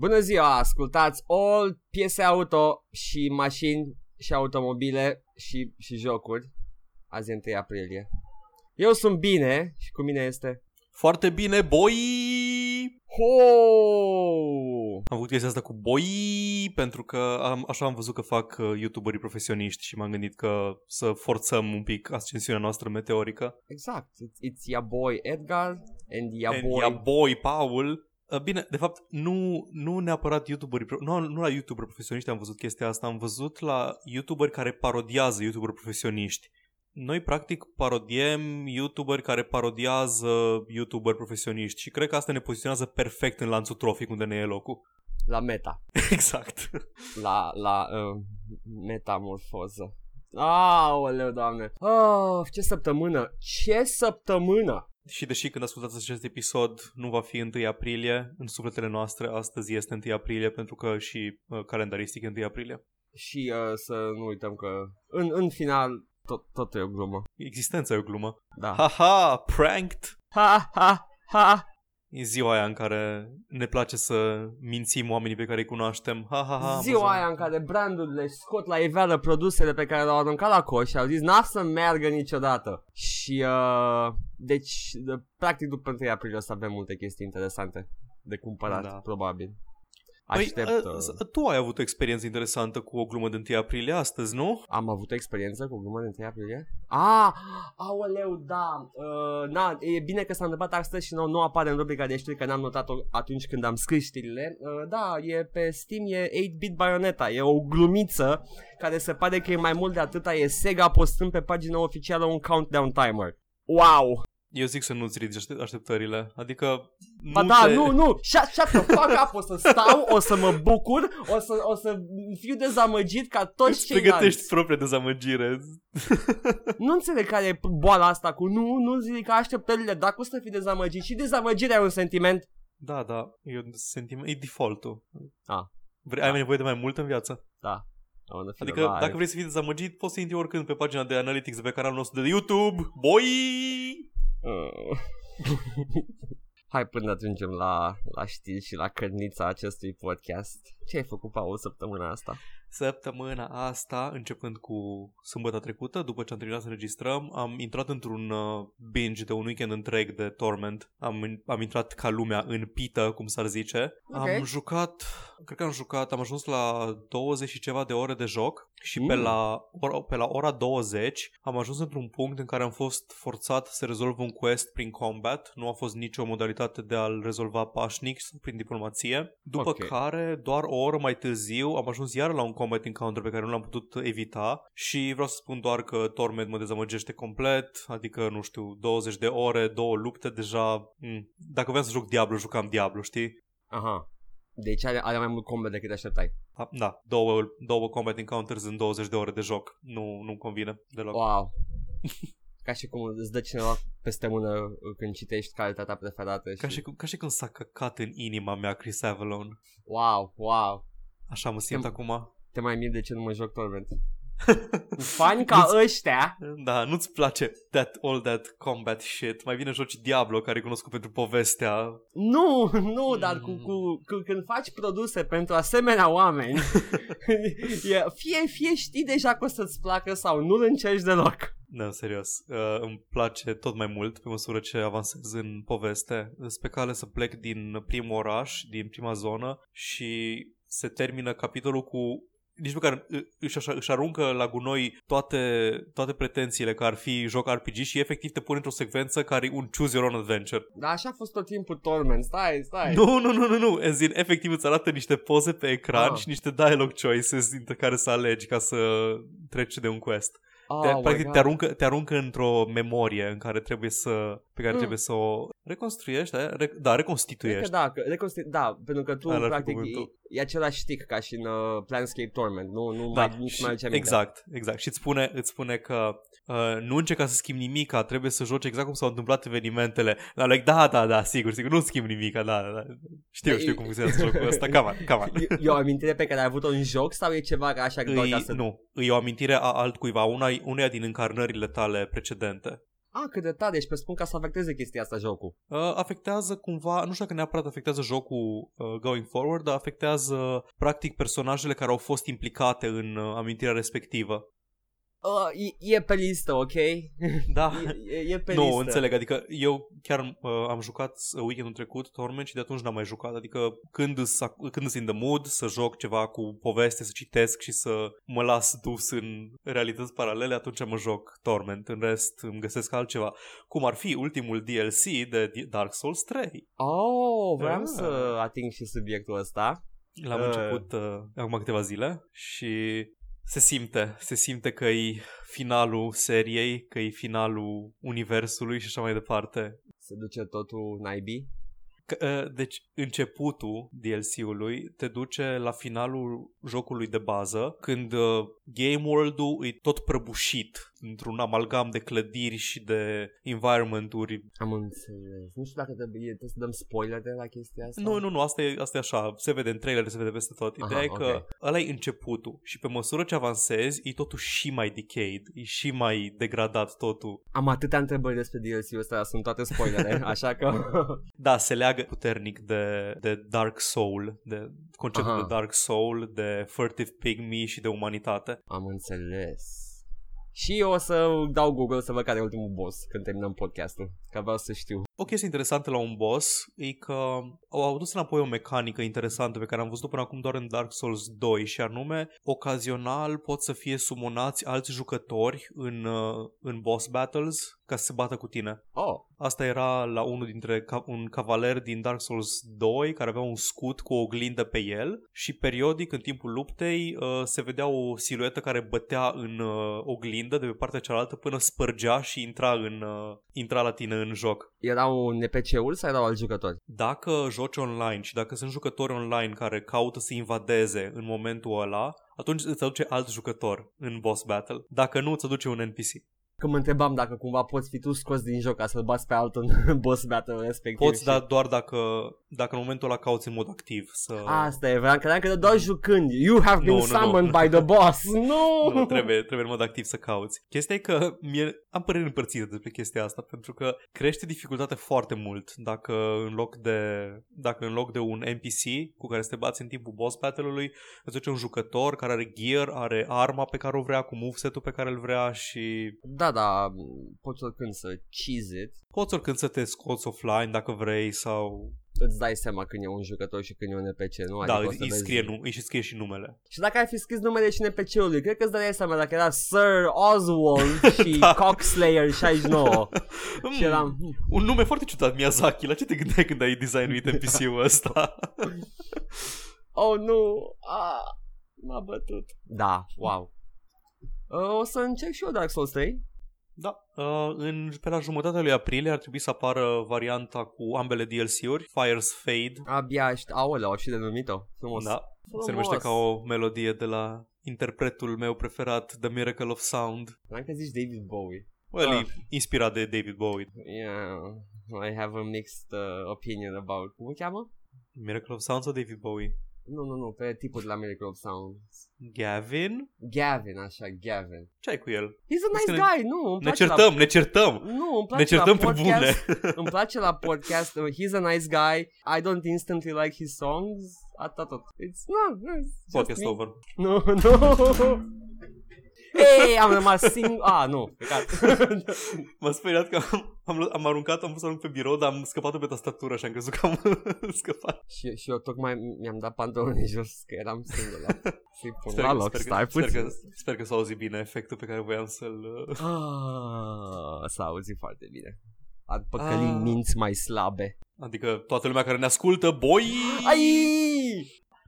Bună ziua, ascultați all piese auto și mașini și automobile și, și jocuri. Azi e 1 aprilie. Eu sunt bine și cu mine este... Foarte bine, boi! Ho! Am făcut chestia asta cu boi pentru că am, așa am văzut că fac uh, youtuberii profesioniști și m-am gândit că să forțăm un pic ascensiunea noastră meteorică. Exact. It's, it's your boy Edgar and your And boy... ea boy, Paul. Uh, Bine, de fapt, nu, nu neapărat YouTuberii, pro- nu, nu la YouTuber profesioniști am văzut chestia asta, am văzut la YouTuberi care parodiază YouTuber profesioniști. Noi, practic, parodiem YouTuberi care parodiază YouTuber profesioniști și cred că asta ne poziționează perfect în lanțul trofic unde ne e locul. La meta. Exact. La, la uh, metamorfoză. Aoleu, doamne. Oh, ce săptămână. Ce săptămână. Și deși când ascultați acest episod nu va fi 1 aprilie, în sufletele noastre astăzi este 1 aprilie pentru că și uh, calendaristic e 1 aprilie. Și uh, să nu uităm că în, în final tot, tot e o glumă. Existența e o glumă. Da. Haha, pranked! Ha, ha, ha. E ziua aia în care ne place să mințim oamenii pe care îi cunoaștem. Ha, ha, ha, Ziua amuzant. aia în care brandurile scot la iveală produsele pe care le-au aruncat la coș și au zis n-a să meargă niciodată. Și uh, deci de, practic după 1 aprilie o să avem multe chestii interesante de cumpărat, Da. probabil. Păi, Aștept. uh, uh, tu ai avut o experiență interesantă cu o glumă de 1 aprilie astăzi, nu? Am avut o experiență cu glumă de 1 aprilie? Ah, aoleu, da. Uh, na, e bine că s-a întâmplat astăzi și nu, nu apare în rubrica de știri că n-am notat-o atunci când am scris știrile. Uh, da, e pe Steam, e 8-bit Bayonetta. E o glumiță care se pare că e mai mult de atâta. E Sega postând pe pagina oficială un countdown timer. Wow! Eu zic să nu-ți ridici aștept- așteptările. Adică... Ba nu da, te... nu, nu, shut, shut the fuck up, o să stau, o să mă bucur, o să, o să fiu dezamăgit ca toți Îți ceilalți. pregătești propria dezamăgire. Nu înțeleg care e boala asta cu nu, nu zic că așteptările, dacă o să fii dezamăgit și dezamăgirea e un sentiment. Da, da, e un sentiment, e default-ul. Ah. Vrei, ai nevoie de mai mult în viață? Da. I wanna feel Adică alive. dacă vrei să fii dezamăgit, poți să intri oricând pe pagina de analytics de pe canalul nostru de YouTube. Boi! Uh. Hai până ajungem la, la știri și la cărnița acestui podcast. Ce ai făcut, Paul, săptămâna asta? Săptămâna asta, începând cu sâmbătă trecută, după ce am terminat să înregistrăm, am intrat într-un uh, binge de un weekend întreg de Torment. Am, am intrat ca lumea în pită, cum s-ar zice. Ok. Am jucat, cred că am jucat, am ajuns la 20 și ceva de ore de joc și Mm. pe, la, ora, pe la ora 20 am ajuns într-un punct în care am fost forțat să rezolv un quest prin combat. Nu a fost nicio modalitate de a-l rezolva pașnic sau prin diplomație. După Ok. care, doar o oră mai târziu, am ajuns iar la un combat encounter pe care nu l-am putut evita și vreau să spun doar că Torment mă dezamăgește complet, adică, nu știu, 20 de ore, două lupte, deja... M- dacă vreau să joc Diablo, jucam Diablo, știi? Aha. Deci are, are mai mult combat decât așteptai. A, Da, două, două combat encounters în 20 de ore de joc. Nu, nu-mi convine deloc. Wow. Ca și cum îți dă cineva peste mână când citești cartea ta preferată. Și... Ca și, cum- ca și când s-a căcat în inima mea Chris Avalon. Wow, wow. Așa mă simt Tem- acum. Te mai mir de ce nu mă joc Torment. Fani ca ăștia Da, nu-ți place that, all that combat shit. Mai bine joci Diablo, care e cunoscut pentru povestea. Nu, nu, dar cu, cu, cu, când faci produse pentru asemenea oameni, e, fie, fie știi deja că o să-ți placă sau nu-l încerci deloc. Da, serios. Uh, îmi place tot mai mult pe măsură ce avansez în poveste. Sunt pe cale să plec din primul oraș, din prima zonă și se termină capitolul cu nici măcar î- își, așa, își aruncă la gunoi toate, toate pretențiile că ar fi joc RPG și efectiv te pune într-o secvență care e un choose your own adventure. Dar așa a fost tot timpul Torment, stai, stai. Nu, nu, nu, nu, nu. În zin, efectiv îți arată niște poze pe ecran Ah. și niște dialogue choices dintre care să alegi ca să treci de un quest. oh, Te, my practic God. te aruncă, te aruncă într-o memorie în care trebuie să, pe care Mm. trebuie să o reconstruiești, da, Re, da Cred reconstituiești. că da, că reconstru- da, pentru că tu Ăla ar fi practic cuvântul. e, e același stick ca și în uh, Planescape Torment, nu, nu Da, mai, nici și- mai aduce aminte. exact, exact. Și îți spune, îți spune că uh, nu încerca să schimbi nimica, trebuie să joci exact cum s-au întâmplat evenimentele. Da, like, da, da, da, sigur, sigur, nu schimb nimica, da, da, da. Știu, Da, știu e- cum funcționează jocul ăsta, come on, come on. E, e o amintire pe care ai avut-o în joc sau e ceva ca așa doar ca Îi, să... nu, e o amintire a altcuiva, una, uneia din încarnările tale precedente. Ah, cât de tare, și pe spun ca să afecteze chestia asta jocul. Uh, afectează cumva, nu știu dacă neapărat afectează jocul uh, going forward, dar afectează practic personajele care au fost implicate în uh, amintirea respectivă. Uh, e, e pe listă, ok? Da. E, e, e pe nu, listă. înțeleg, adică eu chiar uh, am jucat uh, weekendul trecut Torment și de atunci n-am mai jucat, adică când îs- când sunt in the mood să joc ceva cu poveste, să citesc și să mă las dus în realități paralele, atunci mă joc Torment, în rest îmi găsesc altceva, cum ar fi ultimul DLC de Dark Souls 3. Oh, vreau Ah. să ating și subiectul ăsta. L-am Uh. început uh, acum câteva zile și se simte, se simte că e finalul seriei, că e finalul universului și așa mai departe. Se duce totul naibii. Că, uh, deci începutul DLC-ului te duce la finalul jocului de bază, când uh, game world-ul e tot prăbușit într-un amalgam de clădiri și de environment-uri. Am înțeles. Nu știu dacă trebuie, trebuie să dăm spoiler de la chestia asta. Nu, nu, nu, asta e, asta e așa, se vede în trailer, se vede peste tot. Ideea Aha, e că ok. ăla e începutul și pe măsură ce avansezi, e totul și mai decayed, e și mai degradat totul. Am atâtea întrebări despre DLC-ul ăsta, sunt toate spoilere, așa că... Da, se leagă puternic de, de Dark Soul, de conceptul Aha. de Dark Soul, de Furtive Pygmy și de umanitate. Am înțeles. Și eu o să dau Google să văd care e ultimul boss când terminăm podcastul, că vreau să știu. O chestie interesantă la un boss e că au adus înapoi o mecanică interesantă pe care am văzut până acum doar în Dark Souls 2 și anume, ocazional pot să fie sumonați alți jucători în, uh, în boss battles ca să se bată cu tine. Oh, Asta era la unul dintre ca- un cavaler din Dark Souls 2 care avea un scut cu o oglindă pe el și periodic în timpul luptei uh, se vedea o siluetă care bătea în uh, oglindă de pe partea cealaltă până spărgea și intra, în, uh, intra la tine în joc. Erau NPC-uri sau erau alți jucători? Dacă joci online și dacă sunt jucători online care caută să invadeze în momentul ăla, atunci îți aduce alt jucător în boss battle. Dacă nu, îți aduce un NPC. Că mă întrebam dacă cumva poți fi tu scos din joc ca să-l bați pe altul în boss battle respectiv. Poți, și- da doar dacă, dacă în momentul ăla cauți în mod activ să... Asta e, vreau credeam că doar jucând. You have been Nu, nu, nu. summoned by the boss. Nu! Nu, trebuie, trebuie în mod activ să cauți. Chestia e că mie, am păreri împărțite despre chestia asta, pentru că crește dificultatea foarte mult dacă în loc de, dacă în loc de un NPC cu care să te bați în timpul boss battle-ului, îți duce un jucător care are gear, are arma pe care o vrea, cu moveset-ul pe care îl vrea și Da, da, poți oricând să cheese it. poți oricând să te scoți offline dacă vrei sau... Îți dai seama când e un jucător și când e un NPC, nu? da, Adică o îi, să îi, vezi- scrie, nu, îi și scrie și numele. Și dacă ai fi scris numele și NPC-ului, cred că îți dai seama dacă era Sir Oswald și Da. Cockslayer 69. și Mm, eram... "Hmm, Un nume foarte ciudat, Miyazaki. La ce te gândeai când ai designuit NPC-ul ăsta? Oh, nu! Ah, m-a bătut. Da, wow. Uh, o să încerc și eu Dark Souls 3. Da, uh, în, pe la jumătatea lui aprilie ar trebui să apară varianta cu ambele DLC-uri, Fire's Fade. Abia aștept. Aoleu, au și denumit-o. Frumos. Da, Frumos. se numește ca o melodie de la interpretul meu preferat, The Miracle of Sound. Vreau că zici David Bowie. Well, Ah. e inspirat de David Bowie. Yeah, I have a mixed uh, opinion about... Cum o cheamă? Miracle of Sound sau David Bowie? Nu, nu, nu, pe tipul de la Miracle of Sound. Gavin? Gavin, așa, Gavin. Ce ai cu el? He's a nice ne- guy, nu, îmi Ne place certăm, ne certăm! La... Nu, îmi place Ne certăm la pe podcast. bune. îmi place la podcast. uh, He's a nice guy. I don't instantly like his songs. Atât tot. It's no, it's just Podcast me. over. Nu, nu. Ei, am rămas singur. Ah, nu, păcat. M-am speriat că am, am, am aruncat, am pus să arunc pe birou, dar am scăpat pe tastatură și am crezut că am scăpat. și, și eu tocmai mi-am dat pantaloni jos, că eram singur la... Să-i pun Sper la că, loc, sper, stai că, sper, puțin. că, sper că s-a auzit bine efectul pe care voiam să-l... uh, Ah, s-a auzit foarte bine. A păcălit Ah. minți mai slabe. Adică toată lumea care ne ascultă, boi! Ai!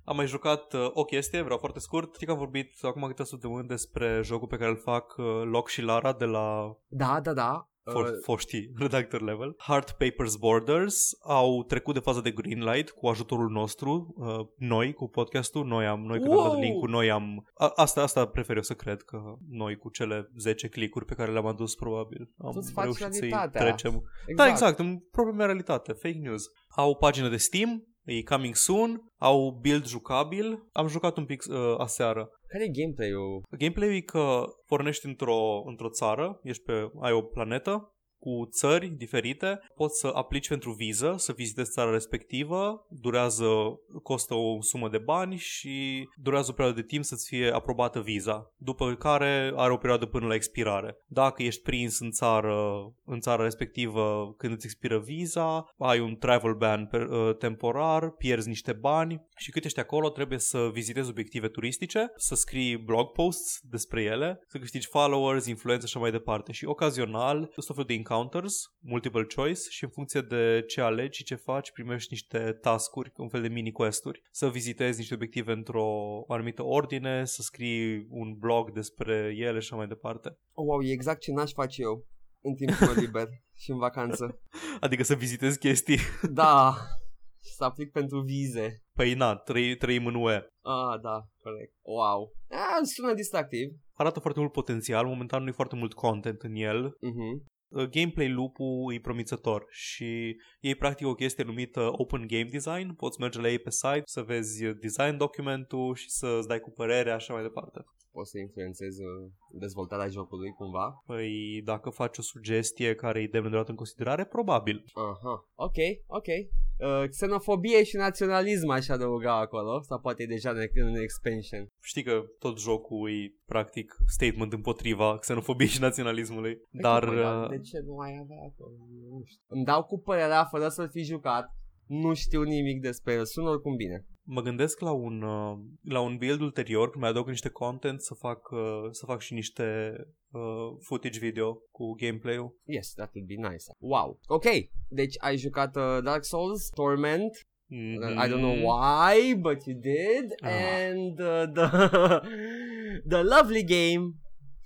Am mai jucat uh, o chestie, vreau foarte scurt. Știi că am vorbit acum câteva săptămâni despre jocul pe care îl fac uh, Loc și Lara de la Da, da, da. for, Uh, foștii redactor level. Heart Papers Borders au trecut de faza de greenlight cu ajutorul nostru, uh, noi cu podcastul, noi am, noi când am dat Wow! link noi am, a, asta, asta prefer eu să cred că noi cu cele 10 clicuri pe care le-am adus probabil am Tu-ți faci reușit să-i realitatea. trecem. exact. Da, exact, în propria mea realitate, fake news. Au o pagină de Steam, e coming soon, au build jucabil, am jucat un pic uh, aseară. Care e gameplay-ul? Gameplay-ul e că pornești într-o, într-o țară, ești pe, ai o planetă cu țări diferite, poți să aplici pentru viză, să vizitezi țara respectivă, durează, costă o sumă de bani și durează o perioadă de timp să-ți fie aprobată viza, după care are o perioadă până la expirare. Dacă ești prins în țară, în țara respectivă când îți expiră viza, ai un travel ban uh, temporar, pierzi niște bani și cât ești acolo trebuie să vizitezi obiective turistice, să scrii blog posts despre ele, să câștigi followers, influență și așa mai departe. Și ocazional, tot felul de encounters, multiple choice și în funcție de ce alegi și ce faci, primești niște taskuri, un fel de mini questuri. Să vizitezi niște obiective într-o anumită ordine, să scrii un blog despre ele și așa mai departe. Oh, wow, e exact ce n-aș face eu în timpul meu liber și în vacanță. Adică să vizitezi chestii. Da, să aplic pentru vize. Păi na, trăi, trăim în UE. Ah, da, corect. Wow. Ah, sună distractiv. Arată foarte mult potențial, momentan nu e foarte mult content în el. Uh-huh. Gameplay loop-ul e promițător și ei practic o chestie numită Open Game Design. Poți merge la ei pe site să vezi design documentul și să-ți dai cu părere, așa mai departe poți să influențezi uh, dezvoltarea jocului cumva? Păi dacă faci o sugestie care e demnă de luat în considerare, probabil. Aha, ok, ok. Uh, xenofobie și naționalism aș adăuga acolo, sau poate e deja în expansion. Știi că tot jocul e practic statement împotriva xenofobiei și naționalismului, păi dar... uh... De ce nu mai avea acolo? Nu știu. Îmi dau cu părerea fără să fi jucat, nu știu nimic despre el, sună oricum bine mă gândesc la un, uh, la un build ulterior, când mai adaug niște content, să fac, uh, să fac și niște uh, footage video cu gameplay-ul. Yes, that would be nice. Wow. Ok, deci ai jucat uh, Dark Souls, Torment, Mm-hmm. I don't know why, but you did. Ah. And uh, the the lovely game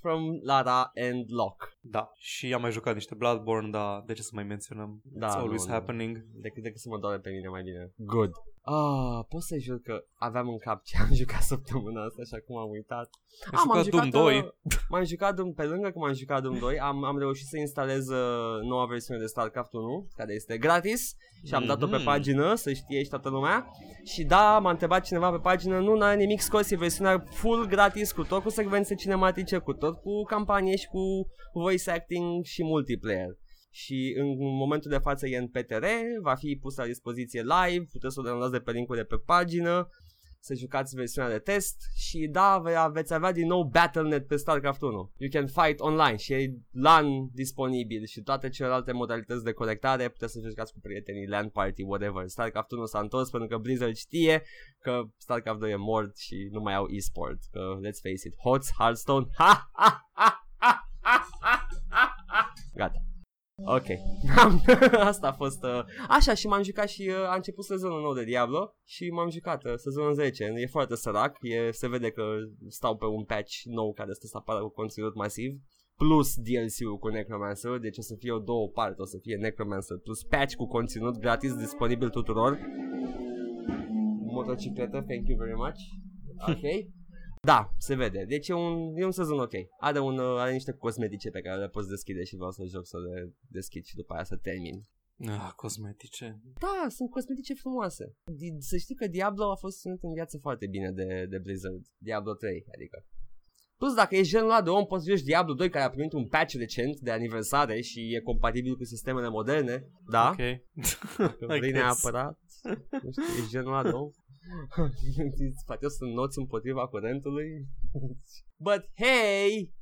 from Lara and Locke. Da, și am mai jucat niște Bloodborne, dar de ce să mai menționăm? Da, It's always nu, happening. Decât, decât să mă doare pe mine mai bine. Good. Ah, pot să jur că aveam în cap ce am jucat săptămâna asta și acum am uitat. Ai jucat, jucat Doom 2? Uh, m-am jucat Doom, pe lângă că m-am jucat Doom 2, am, am reușit să instalez uh, noua versiune de StarCraft 1, care este gratis și am mm-hmm. dat-o pe mhm. pagină, să știe și toată lumea. Și da, m-a întrebat cineva pe pagină, nu, n-are nimic scos, e versiunea full gratis, cu tot cu secvențe cinematice, cu tot cu campanie și cu voice acting și multiplayer și în momentul de față e în PTR, va fi pus la dispoziție live, puteți să o downloadați de pe linkul de pe pagină, să jucați versiunea de test și da, veți avea din nou Battle.net pe StarCraft 1. You can fight online și e LAN disponibil și toate celelalte modalități de colectare, puteți să jucați cu prietenii, LAN party, whatever. StarCraft 1 s-a întors pentru că Blizzard știe că StarCraft 2 e mort și nu mai au e-sport, că let's face it, HOTS, Hearthstone, ha, ha, ha, ha, ha, ha, ha. Gata. Ok, asta a fost uh, Așa și m-am jucat și uh, a început sezonul nou de Diablo Și m-am jucat uh, sezonul 10 E foarte sărac, e, se vede că stau pe un patch nou care stă să apară cu conținut masiv Plus DLC-ul cu Necromancer Deci o să fie o două parte, o să fie Necromancer Plus patch cu conținut gratis disponibil tuturor. Motocicletă, thank you very much. Ok da, se vede. Deci e un, e un sezon ok. Are, un, are niște cosmetice pe care le poți deschide și vreau să joc să le deschid și după aia să termin. Ah, cosmetice. Da, sunt cosmetice frumoase. Să știi că Diablo a fost ținut în viață foarte bine de, de Blizzard. Diablo 3, adică. Plus dacă ești genul ăla de om, poți să joci Diablo 2 care a primit un patch recent de aniversare și e compatibil cu sistemele moderne. Da? Ok. Dacă vrei neapărat. Nu știu, ești genul ăla de om. Poate eu sunt noți împotriva curentului. But hey!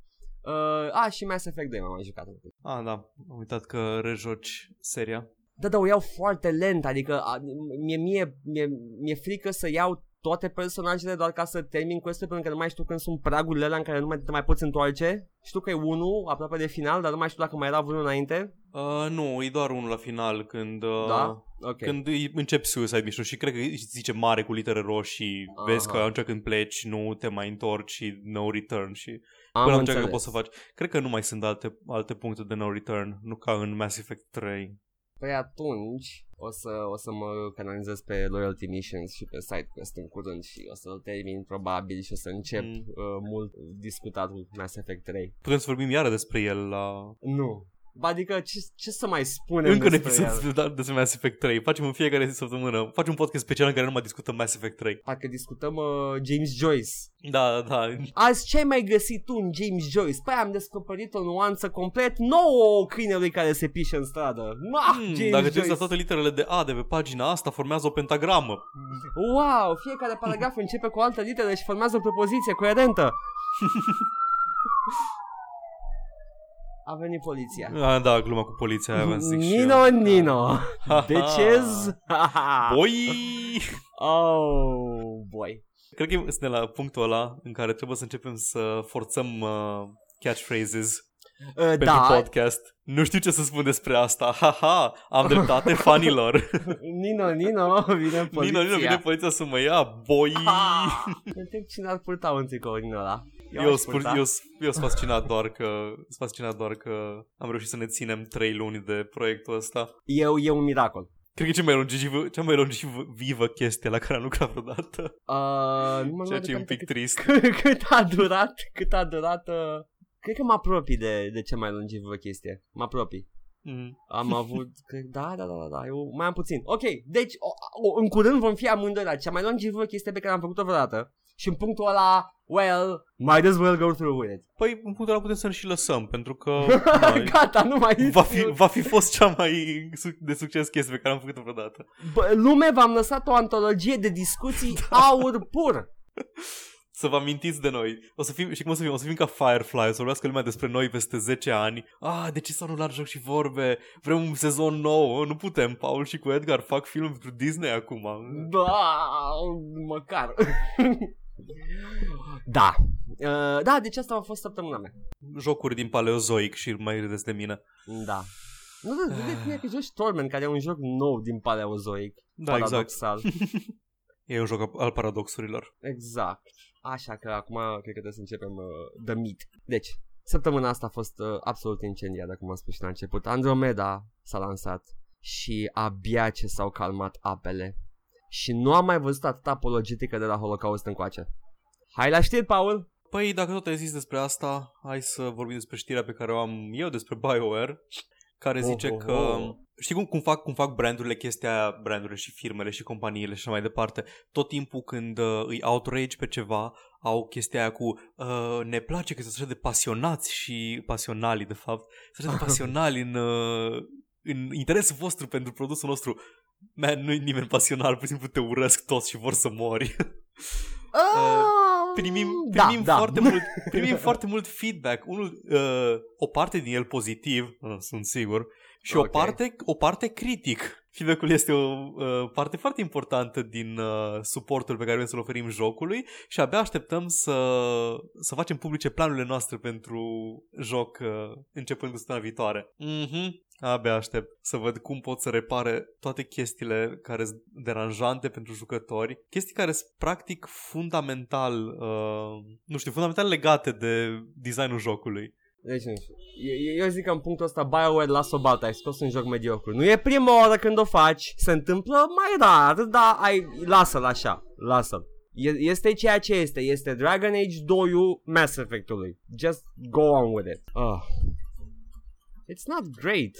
Uh, a, și Mass Effect 2 m-am jucat. Ah, da. Am uitat că rejoci seria. Da, da, o iau foarte lent, adică a, mie, mie, mie, mie frică să iau toate personajele doar ca să termin quest pentru că nu mai știu când sunt pragurile alea în care nu mai te mai poți întoarce. Știu că e unul aproape de final, dar nu mai știu dacă mai era vreunul înainte. Uh, nu, e doar unul la final când, uh, da? okay. când începi Suicide Mission și cred că zice mare cu litere roșii, Aha. vezi că atunci când pleci nu te mai întorci și no return și Am până atunci că poți să faci. Cred că nu mai sunt alte, alte puncte de no return, nu ca în Mass Effect 3. Păi atunci o să, o să mă canalizez pe Loyalty Missions și pe site quest în curând și o să-l termin probabil și o să încep mm. uh, mult discutatul Mass Effect 3. Putem să vorbim iară despre el la... Nu, Adică ce, ce să mai spunem Încă un despre episod el? despre, despre Mass Effect 3. Facem în fiecare săptămână. Facem un podcast special în care nu mai discutăm Mass Effect 3. Parcă discutăm uh, James Joyce. Da, da. Azi ce ai mai găsit tu în James Joyce? Păi am descoperit o nuanță complet nouă câinelui care se pișe în stradă. Ma, Hmm, James dacă te Joyce. uiți la toate literele de A de pe pagina asta, formează o pentagramă. Wow, fiecare paragraf începe cu o altă literă și formează o propoziție coerentă. A venit poliția. Ah, da, gluma cu poliția aia aveam să zic și Nino, eu. Nino. Ha-ha. Bitches. Boi! oh, boy. Cred că suntem la punctul ăla în care trebuie să începem să forțăm uh, catchphrases Uh, pentru da, podcast. Nu știu ce să spun despre asta. Ha-ha, am dreptate fanilor. Nino, Nino, vine poliția. Nino, Nino, vine poliția să mă ia. Boi! Ah, Mă întreb cine ar purta un tricou din ăla. Eu, aș spur, purta. eu, eu sunt fascinat doar că sunt fascinat doar că am reușit să ne ținem trei luni de proiectul ăsta. Eu, e un miracol. Cred că e cea mai longevivă, cea mai longevivă chestie la care am lucrat vreodată. Uh, nu mă Ceea luat ce e un departe pic trist. cât, cât a durat, cât a durat, uh, cred că mă apropii de, de cea mai longevivă chestie. Mă apropii. Mm. Am avut, cred, da, da, da, da, da, eu mai am puțin. Ok, deci, o, o, în curând vom fi amândoi la cea mai longevivă chestie pe care am făcut-o vreodată. Și în punctul ăla, well, might as well go through with it. Păi, în punctul ăla putem să-l și lăsăm, pentru că na, Gata, nu mai va, fi, va fi fost cea mai su- de succes chestie pe care am făcut-o vreodată. Bă, lume, v-am lăsat o antologie de discuții aur pur. Să vă amintiți de noi. O să fim, și cum o să fim? O să fim ca Firefly, o să vorbească lumea despre noi peste 10 ani. Ah, de ce s-a anulat joc și vorbe? Vrem un sezon nou. Nu putem. Paul și cu Edgar fac film pentru Disney acum. Da, măcar. Da. Uh, da, deci asta a fost săptămâna mea. Jocuri din Paleozoic și mai râdeți de mine. Da. Nu, nu, nu de că joci Torment, care e un joc nou din Paleozoic. Da, exact. paradoxal. E un joc al paradoxurilor. Exact. Așa că acum cred că trebuie să începem uh, The Meat. Deci, săptămâna asta a fost uh, absolut incendiată, cum am spus și la început. Andromeda s-a lansat și abia ce s-au calmat apele. Și nu am mai văzut atâta apologetică de la Holocaust încoace. Hai la știri, Paul! Păi, dacă tot ai zis despre asta, hai să vorbim despre știrea pe care o am eu despre BioWare, care zice Oh, oh, că... oh. Știi cum, cum, fac, cum fac brandurile, chestia aia, brandurile și firmele și companiile și așa mai departe? Tot timpul când uh, îi outrage pe ceva, au chestia aia cu uh, ne place că sunt așa de pasionați și pasionali, de fapt, sunt așa de pasionali în, uh, în interesul vostru pentru produsul nostru. Man, nu-i nimeni pasional, pur și simplu te urăsc toți și vor să mori. primim, primim, da, foarte da. mult, primim foarte mult feedback. Unul, uh, o parte din el pozitiv, uh, sunt sigur, și Ok. o, parte, o parte critic. Feedback-ul este o uh, parte foarte importantă din uh, suportul pe care vrem să-l oferim jocului și abia așteptăm să, să facem publice planurile noastre pentru joc uh, începând cu săptămâna viitoare. Mhm. Abia aștept să văd cum pot să repare toate chestiile care sunt deranjante pentru jucători, chestii care sunt practic fundamental, uh, nu știu, fundamental legate de designul jocului. Deci nu știu. Eu, eu zic că în punctul ăsta BioWare lasă o baltă, ai scos un joc mediocru. Nu e prima oară când o faci, se întâmplă mai rar, dar ai, lasă-l așa, lasă-l. E- Este ceea ce este, este Dragon Age 2 Mass Effect-ului. Just go on with it. Oh. It's not great.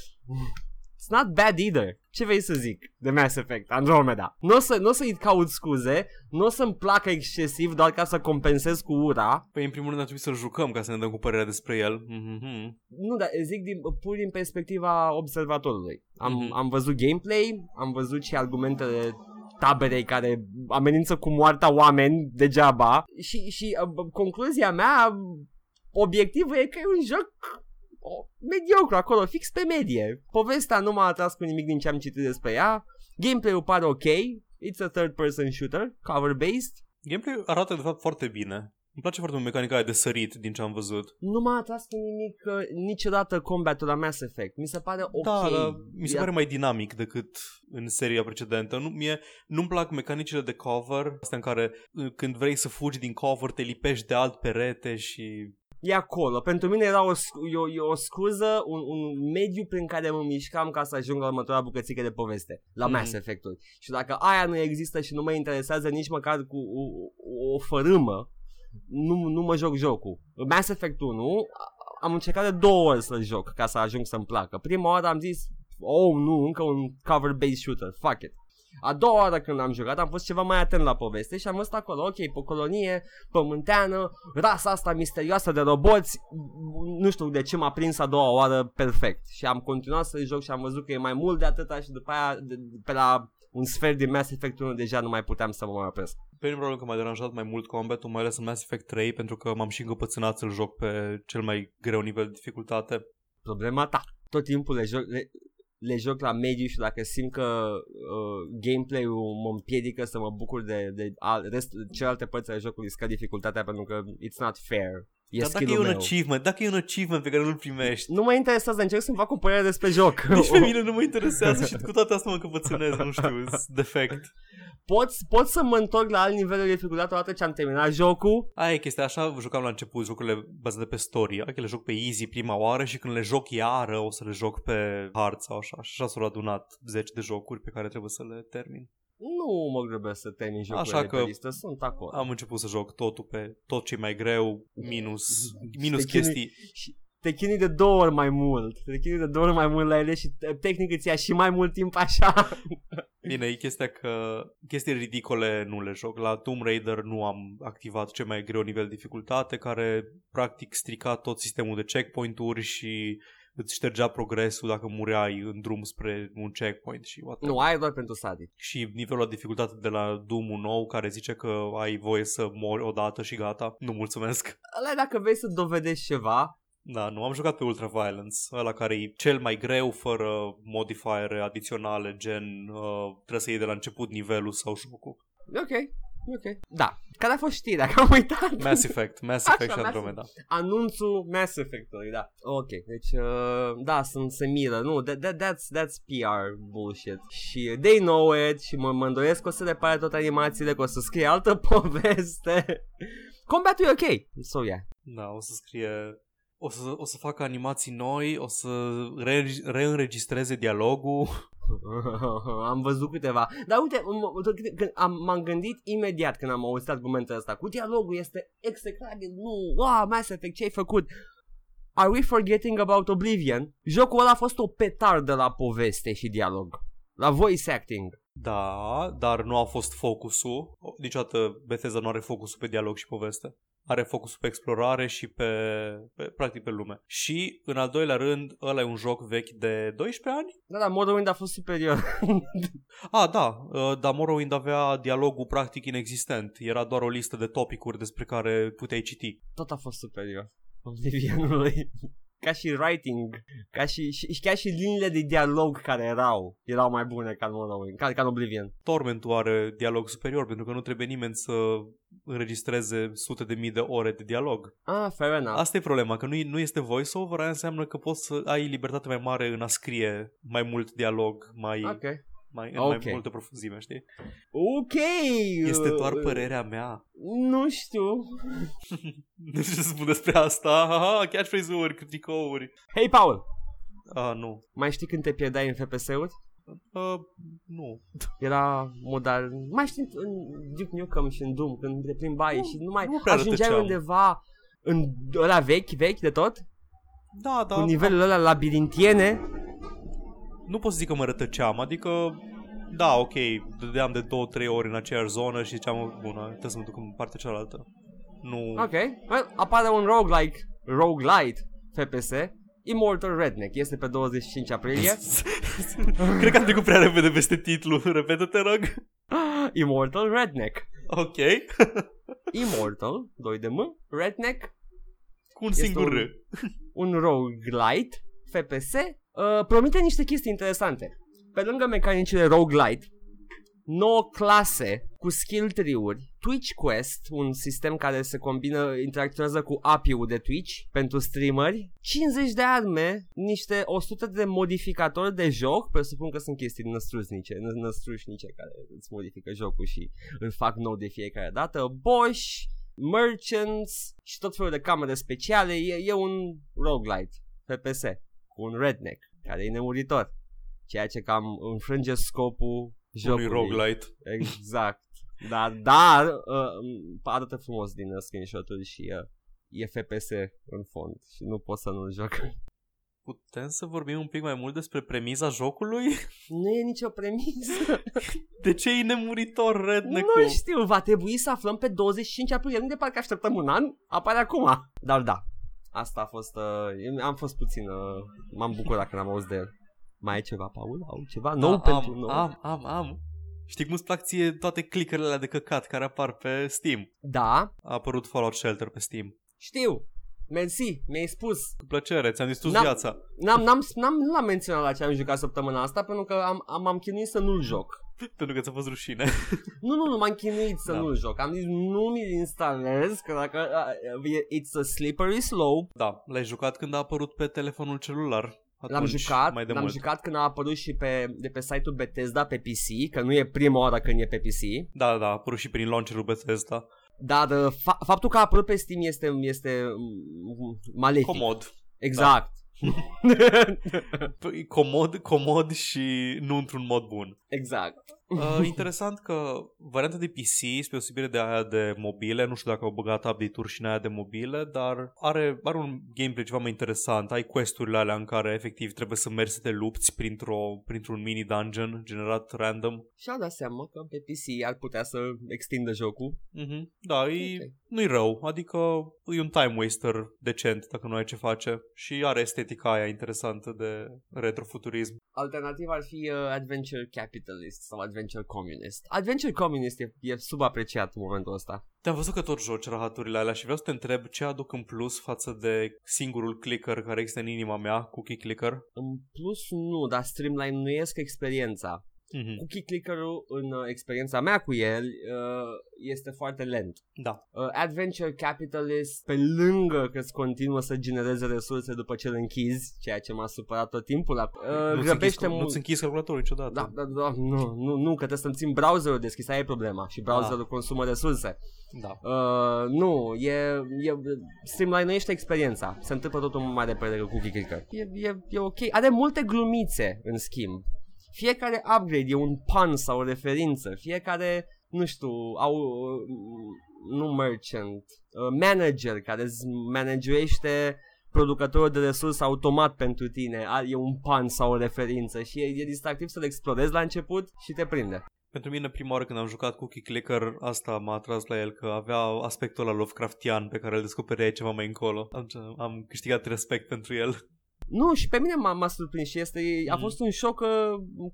It's not bad either. Ce vrei să zic de Mass Effect, Andromeda? Nu o să, n-o să-i caut scuze, nu o să-mi placă excesiv doar ca să compensez cu ura, Păi în primul rând ar trebui să-l jucăm ca să ne dăm cu părerea despre el. Mhm. Nu, dar zic din, pur din perspectiva observatorului. Am, Mhm. mm-hmm. am văzut gameplay, am văzut și argumentele taberei care amenință cu moartea oameni degeaba și, și uh, concluzia mea obiectivă e că e un joc oh, mediocru acolo, fix pe medie. Povestea nu m-a atras cu nimic din ce am citit despre ea. Gameplay-ul pare ok. It's a third person shooter, cover based. Gameplay arată de fapt foarte bine. Îmi place foarte mult mecanica aia de sărit din ce am văzut. Nu m-a atras cu nimic uh, niciodată combatul la Mass Effect. Mi se pare ok. Da, dar mi se E pare mai dinamic decât în seria precedentă. Nu, mie nu-mi plac mecanicile de cover, astea în care uh, când vrei să fugi din cover te lipești de alt perete și... e acolo. Pentru mine era o, scu- e o, e o scuză, un, un mediu prin care mă mișcam ca să ajung la următoarea bucățică de poveste, la Mhm. Mass Effect-uri. Și dacă aia nu există și nu mă interesează nici măcar cu o, o fărâmă, nu, nu mă joc jocul. Mass Effect 1 am încercat de două ori să-l joc ca să ajung să-mi placă. Prima oară am zis, oh nu, încă un cover-based shooter, fuck it. A doua oară când am jucat am fost ceva mai atent la poveste și am văzut acolo, ok, pe colonie pământeană, rasa asta misterioasă de roboți, nu știu de ce m-a prins a doua oară perfect. Și am continuat să joc și am văzut că e mai mult de atâta și după aia de, pe la un sfert din Mass Effect 1 deja nu mai puteam să mă mai opresc. Pe mine probabil că m-a deranjat mai mult combatul, mai ales în Mass Effect 3, pentru că m-am și încăpățânat să-l joc pe cel mai greu nivel de dificultate. Problema ta. Tot timpul le joc, le, le joc la mediu și dacă simt că uh, gameplay-ul mă împiedică să mă bucur de, de al, rest, celelalte părți ale jocului scad dificultatea pentru că it's not fair. E Dar dacă e un meu. achievement, dacă e un achievement pe care nu-l primești Nu mă interesează, încerc să-mi fac o părere despre joc Nici pe mine nu mă interesează și cu toate astea mă încăpățânez, nu știu, defect pot, pot să mă întorc la alt nivel de dificultate odată ce am terminat jocul. Aia e chestia, așa jucam la început jocurile bazate pe story. Adică le joc pe easy prima oară și când le joc iară o să le joc pe hard sau așa. Și așa s-au adunat 10 de jocuri pe care trebuie să le termin. Nu mă grăbesc să termin jocurile Așa că pe listă, sunt acolo. Am început să joc totul pe tot ce e mai greu, minus, minus chestii. Și te chinui de două ori mai mult. Te chinui de două ori mai mult la ele și tehnic îți ia și mai mult timp așa. Bine, e chestia că chestii ridicole nu le joc. La Tomb Raider nu am activat cel mai greu nivel de dificultate, care practic strica tot sistemul de checkpoint-uri și îți ștergea progresul dacă mureai în drum spre un checkpoint și whatever. Nu, ai doar pentru sadic. Și nivelul de dificultate de la doom nou care zice că ai voie să mori odată și gata. Nu mulțumesc. Ăla dacă vrei să dovedești ceva, da, nu, am jucat pe Ultra Violence, ăla care e cel mai greu, fără modifiere adiționale, gen uh, trebuie să iei de la început nivelul sau jocul. Ok, ok. Da, care a fost știrea? Că am uitat. Mass Effect, Mass Effect Așa, și Andromeda. Mass... Anunțul Mass Effect-ului, da. Ok, deci, uh, da, sunt, se miră. Nu, that, that, that's, that's PR bullshit. Și they know it și mă, mă îndoiesc că o să repare tot animațiile, că o să scrie altă poveste. Combatul e ok, so yeah. Da, o să scrie o să, o să facă animații noi, o să re- reînregistreze dialogul. am văzut câteva. Dar uite, m- am, m-am gândit imediat când am auzit argumentul ăsta. Cu dialogul este execrabil. Nu, wow, Mass Effect, ce ai făcut? Are we forgetting about Oblivion? Jocul ăla a fost o petardă la poveste și dialog. La voice acting. Da, dar nu a fost focusul. Niciodată Bethesda nu are focusul pe dialog și poveste are focusul pe explorare și pe, pe, practic pe lume. Și, în al doilea rând, ăla e un joc vechi de 12 ani? Da, da, Morrowind a fost superior. ah, da, uh, dar Morrowind avea dialogul practic inexistent. Era doar o listă de topicuri despre care puteai citi. Tot a fost superior. Oblivionului ca și writing, ca și, și, și chiar și liniile de dialog care erau, erau mai bune ca în Morrowind, ca, ca în Oblivion. Tormentul are dialog superior pentru că nu trebuie nimeni să înregistreze sute de mii de ore de dialog. Ah, fair enough. Asta e problema, că nu, nu este voiceover, aia înseamnă că poți să ai libertate mai mare în a scrie mai mult dialog, mai... Okay mai, în okay. mai multă profunzime, știi? Ok! Este doar uh, părerea mea. Nu știu. nu știu să spun despre asta. Aha, catchphrase-uri, criticouri. Hei, Paul! Ah, nu. Mai știi când te pierdeai în FPS-uri? Uh, nu. Era modal... Mai știi în Duke Nukem și în Doom, când te plimbai și nu mai nu ajungeai undeva în ăla vechi, vechi de tot? Da, da. Cu nivelul ăla labirintiene nu pot să zic că mă rătăceam, adică da, ok, dădeam de două, trei ori în aceeași zonă și ziceam, bună, trebuie să mă duc în partea cealaltă. Nu... Ok, well, apare un roguelike, roguelite FPS, Immortal Redneck, este pe 25 aprilie. Cred că am trecut prea repede peste titlu, repetă-te, rog. Immortal Redneck. Ok. Immortal, 2 de M, Redneck. Cu un singur un, un roguelite, FPS, uh, promite niște chestii interesante. Pe lângă mecanicile roguelite, 9 clase cu skill tree-uri, Twitch Quest, un sistem care se combină, interacționează cu API-ul de Twitch pentru streameri, 50 de arme, niște 100 de modificatori de joc, presupun că sunt chestii năstrușnice, năstrușnice care îți modifică jocul și îl fac nou de fiecare dată, Bosch, Merchants și tot felul de camere speciale, e, e un roguelite FPS cu un redneck care e nemuritor. Ceea ce cam înfrânge scopul jocului. Unui roguelite. Exact. Dar, dar uh, arată frumos din uh, screenshot-uri și uh, e FPS în fond și nu pot să nu-l joc. Putem să vorbim un pic mai mult despre premiza jocului? Nu e nicio premisă. De ce e nemuritor redneck Nu știu, va trebui să aflăm pe 25 aprilie. Nu de parcă așteptăm un an, apare acum. Dar da, asta a fost, uh, am fost puțin, uh, m-am bucurat când am auzit de el. Mai e ceva, Paul? Au ceva nou da, pentru am, nou? am, am, am. Știi cum îți plac ție toate clickerele alea de căcat care apar pe Steam? Da, A apărut Fallout Shelter pe Steam. știu. Mersi, mi-ai spus. Cu plăcere, ți-am distrus N-am- viața. N-am, n-am, n-am, nu l-am menționat la ce am jucat săptămâna asta pentru că am, am, am chinuit să nu-l joc. Pentru că ți-a fost rușine. Nu, nu, nu, m-am chinuit să Da. nu-l joc. Am zis nu mi-l instalez, că dacă uh, e- it's a slippery slope. da, l-ai jucat când a apărut pe telefonul celular. L-am Atunci, jucat, mai de l-am mult. jucat când a apărut și pe, de pe site-ul Bethesda pe PC, că nu e prima oară când e pe PC. Da, da, a apărut și prin launcherul Bethesda. Dar uh, fa- faptul că a apărut pe Steam este, este mm, malefic. Comod. Exact. Păi, Comod, comod și nu într-un mod bun. exact. Uh, interesant că varianta de PC, spre osebire de aia de mobile, nu știu dacă au băgat update-uri și în aia de mobile, dar are, are un gameplay ceva mai interesant. Ai quest-urile alea în care efectiv trebuie să mergi să te lupți printr-o, printr-un mini-dungeon generat random. Și-au dat seama că pe PC ar putea să extindă jocul. Mhm. Da, e, Ok. nu-i rău, adică e un time waster decent dacă nu ai ce face și are estetica aia interesantă de retrofuturism. Alternativa ar fi uh, Adventure Capitalist sau Adventure Communist. Adventure Communist e, e subapreciat în momentul ăsta. Te-am văzut că tot joci rahaturile alea și vreau să te întreb ce aduc în plus față de singurul clicker care există în inima mea, cookie clicker. În plus, nu, dar streamline-nuiesc experiența. Mhm. Cookie clicker-ul, în uh, experiența mea cu el, uh, este foarte lent. Da. Uh, Adventure Capitalist, pe lângă că îți continuă să genereze resurse după ce îl închizi, ceea ce m-a supărat tot timpul, uh, Nu-ți grăbește închizi, mult. nu-ți închizi calculatorul niciodată. Da, da, da, nu, nu, nu, că trebuie să-mi țin browserul deschis, aia e problema și browserul Ah. consumă resurse. da. Uh, nu, e, e streamline-uiește experiența. Se întâmplă totul mai repede decât cookie clicker. E, e, e ok. Are multe glumițe, în schimb. Fiecare upgrade e un pun sau o referință. Fiecare, nu știu, au uh, nu merchant, uh, manager care îți managerește producătorul de resurse automat pentru tine. Are- E un pan sau o referință și e, e distractiv să-l explorezi la început și te prinde. Pentru mine, prima oară când am jucat Cookie Clicker, asta m-a atras la el, că avea aspectul ăla Lovecraftian pe care îl descopereai ceva mai încolo. Am, am câștigat respect pentru el. Nu, și pe mine m-a, m-a surprins și este, a Mm. fost un șoc uh,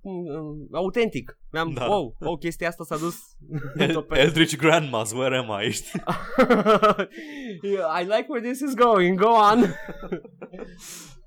uh, autentic. Mi-am, Da. wow, wow, chestia asta s-a dus El, pe... Eldritch Grandmas, where am I? Știi? I like where this is going, go on.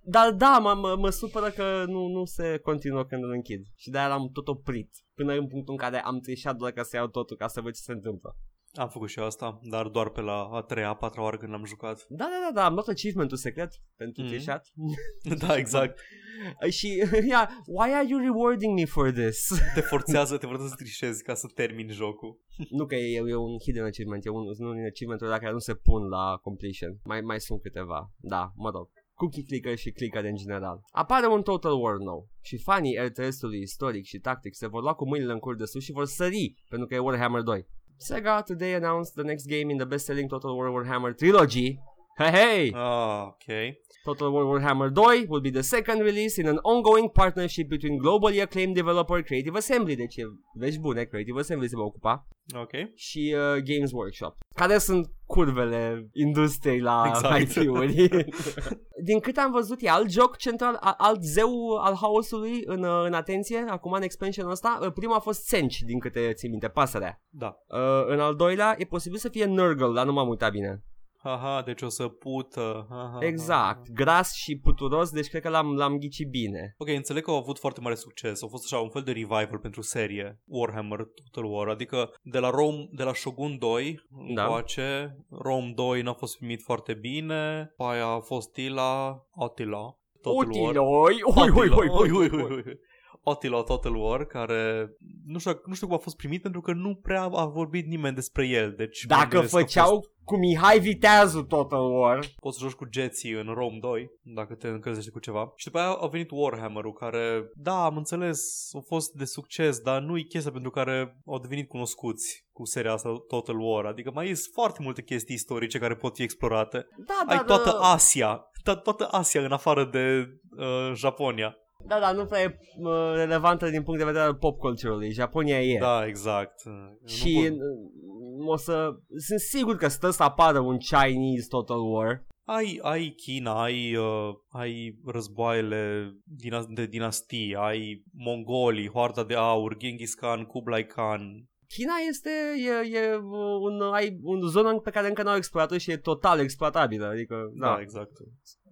Dar da, mă, mă, mă supără că nu, nu se continuă când îl închid. Și de-aia l-am tot oprit. Până în punctul în care am trișat doar ca să iau totul ca să văd ce se întâmplă. Am făcut și eu asta, dar doar pe la a treia, a patra oară când l-am jucat. Da, da, da, da, am luat achievement-ul secret pentru Mhm. trișat. da, exact. și, yeah, why are you rewarding me for this? Te forțează, te forțează să trișezi ca să termini jocul. Nu că e, e un hidden achievement, e un, unul din achievement-urile care nu se pun la completion. Mai, mai sunt câteva. Da, mă rog. Cookie clicker și clicker în general. Apare un Total War nou și fanii RTS-ului istoric și tactic se vor lua cu mâinile în cur de sus și vor sări pentru că e Warhammer 2. Sega today announced the next game in the best-selling Total War Warhammer trilogy. Hey, hey! Ah, ok. Total War Warhammer 2 will be the second release in an ongoing partnership between globally acclaimed developer Creative Assembly, deci e vești bune, Creative Assembly se va ocupa, Ok. și uh, Games Workshop. Care sunt curvele industriei la Exact. IP-uri. Din câte am văzut, e alt joc central, a- alt zeu al haosului în, uh, în atenție, acum în expansion ăsta. Uh, Prima a fost Sench, din câte țin minte, pasărea. Da. Uh, în al doilea e posibil să fie Nurgle, dar nu m-am uitat bine. Aha, deci o să pută. Aha, Exact, gras și puturos, deci cred că l-am, l-am ghicit bine. Ok, înțeleg că au avut foarte mare succes. A fost așa un fel de revival pentru serie Warhammer Total War. Adică de la Rome, de la Shogun 2 Da. încoace, Rome 2 n-a fost primit foarte bine. După aia a fost Tila, Attila, Total War. Utiloi, oi, oi, oi, oi, oi, oi, oi. Attila Total War, care nu știu, nu știu cum a fost primit pentru că nu prea a vorbit nimeni despre el. Deci mă Dacă gândesc că a făceau fost- cu Mihai Viteazu Total War. Poți să joci cu Jetsi în Rome 2, dacă te încălzești cu ceva. Și după aia a venit Warhammer-ul, care, da, am înțeles, a fost de succes, dar nu e chestia pentru care au devenit cunoscuți cu seria asta Total War. Adică mai sunt foarte multe chestii istorice care pot fi explorate. Da, Ai dar, toată uh, Asia, to- toată Asia în afară de uh, Japonia. Da, da, nu prea e uh, relevantă din punct de vedere al pop culture-ului. Japonia e. Da, exact. Și Nu pot- uh, o să... Sunt sigur că stă să apară un Chinese Total War. ai, ai China, ai, uh, ai războaiele dina- de dinastii, ai mongolii, Hoarda de Aur, Genghis Khan, Kublai Khan. China este e, e un, ai un zonă pe care încă n-au explorat și e total exploatabilă. Adică, da, Da, exact.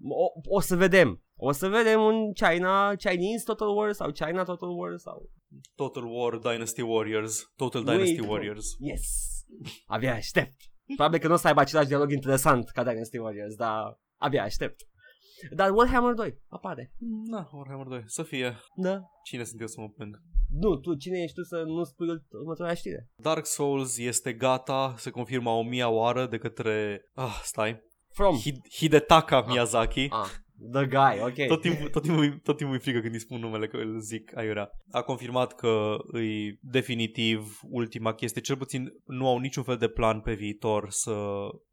o, o să vedem. O să vedem un China, Chinese Total War sau China Total War sau... Total War, Dynasty Warriors, Total Wait, Dynasty no. Warriors. Yes! Abia aștept. Probabil că nu o să aibă același dialog interesant ca Dynasty Warriors, dar abia aștept. Dar Warhammer 2 apare. Da, Warhammer 2. Să fie. Da. Cine sunt eu să mă plâng? Nu, tu, cine ești tu să nu spui următoarea știre? Dark Souls este gata, se confirmă a o mia oară de către... Ah, stai. From. Hid- Hidetaka Miyazaki. Ah, the guy, ok. Tot timpul, tot, timpul, tot timpul îi frică când îi spun numele că îl zic aiurea. A confirmat că îi definitiv ultima chestie. Cel puțin nu au niciun fel de plan pe viitor să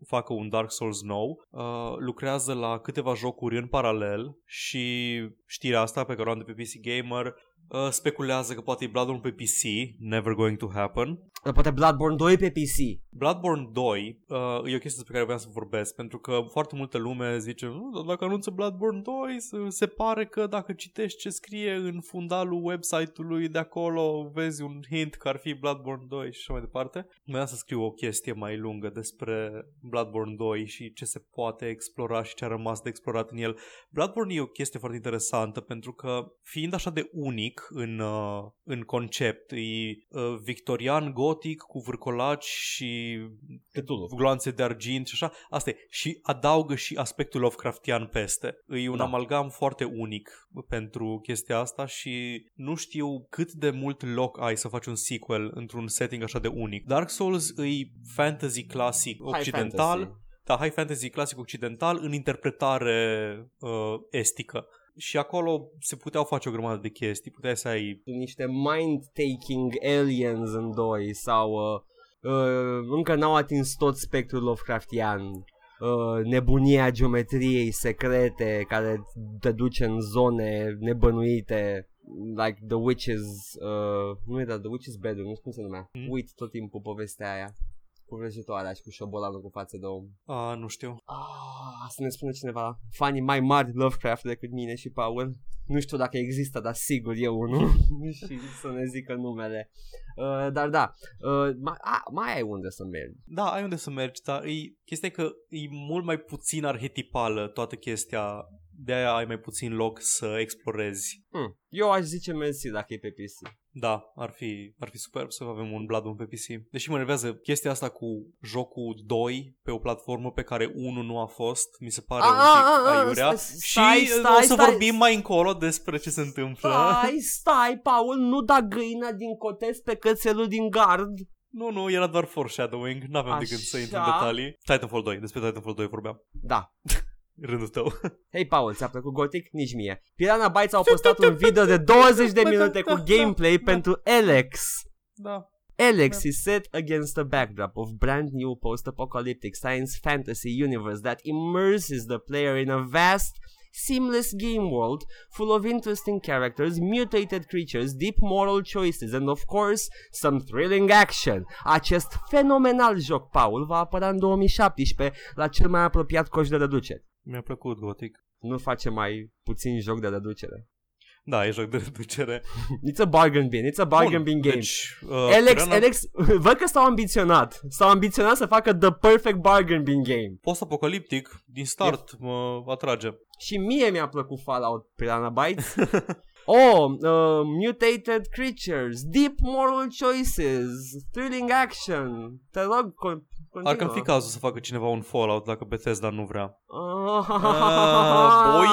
facă un Dark Souls nou. Uh, lucrează la câteva jocuri în paralel și știrea asta pe care o am de pe PC Gamer uh, speculează că poate e Bloodborne pe PC, never going to happen. Dar poate Bloodborne 2 pe PC. Bloodborne 2 uh, e o chestie despre care vreau să vorbesc pentru că foarte multă lume zice "Nu, dar dacă anunță Bloodborne 2 se, se pare că dacă citești ce scrie în fundalul website-ului de acolo vezi un hint că ar fi Bloodborne 2 și așa mai departe. Vreau să scriu o chestie mai lungă despre Bloodborne 2 și ce se poate explora și ce a rămas de explorat în el. Bloodborne e o chestie foarte interesantă pentru că fiind așa de unic în, uh, în concept, e uh, victorian gotic cu vârcolaci și Cthulhu. gloanțe de argint și așa, asta e. Și adaugă și aspectul Lovecraftian peste. E un Da. amalgam foarte unic pentru chestia asta și nu știu cât de mult loc ai să faci un sequel într-un setting așa de unic. Dark Souls e fantasy clasic High occidental, fantasy. da, high fantasy clasic occidental în interpretare uh, estică. Și acolo se puteau face o grămadă de chestii. Puteai să ai niște mind-taking aliens în doi sau uh, uh, încă n-au atins tot spectrul Lovecraftian. Uh, nebunia geometriei secrete care te duce în zone nebănuite like The Witches uh, nu era The Witches Bedroom, nu știu cum se numea Mm. uit tot timpul povestea aia cu vrăjitoarea și cu șobolanul cu față de om a, nu știu. Ah, să ne spună cineva fanii mai mari Lovecraft decât mine și Paul. Nu știu dacă există, dar sigur e unul și să ne zică numele. Uh, dar da, uh, mai, a, mai ai unde să mergi. Da, ai unde să mergi, dar e, chestia e că e mult mai puțin arhetipală toată chestia. De aia ai mai puțin loc să explorezi. Hmm. Eu aș zice mersi dacă e pe PC. Da, ar fi, ar fi superb să avem un Bloodborne pe PC. Deși mă nervează chestia asta cu jocul 2 pe o platformă pe care 1 nu a fost, mi se pare A, un a, pic a, a, aiurea. stai, și stai, o să stai. vorbim mai încolo despre ce se întâmplă. Stai, stai, Paul, nu da găina din cotez pe cățelul din gard. Nu, nu, era doar foreshadowing, n-aveam decât să intru în Așa. detalii. Titanfall 2, despre Titanfall 2 vorbeam. Da. Rândul tău. Hei, Paul, ți-a plăcut Gothic? Nici mie. Piranha Bytes au postat un video de 20 de minute cu gameplay pentru Alex. da. Alex is set against a backdrop of brand new post-apocalyptic science fantasy universe that immerses the player in a vast, seamless game world full of interesting characters, mutated creatures, deep moral choices and of course some thrilling action. Acest fenomenal joc, Paul, va apărea în 2017 la cel mai apropiat coș de reducere. Mi-a plăcut Gothic. Nu face mai puțin joc de reducere. Da, e joc de reducere. It's a bargain bin, it's a bargain bin game. Deci, uh, Alex, Piranha Alex, văd că s-au ambiționat. S-au ambiționat să facă the perfect bargain bin game. post-apocaliptic, din start, mă atrage. Și mie mi-a plăcut Fallout Piranha Bytes. oh, uh, mutated creatures, deep moral choices, thrilling action. Te rog, co- continuă. Ar cam fi cazul să facă cineva un Fallout dacă Bethesda nu vrea. Ah, boy!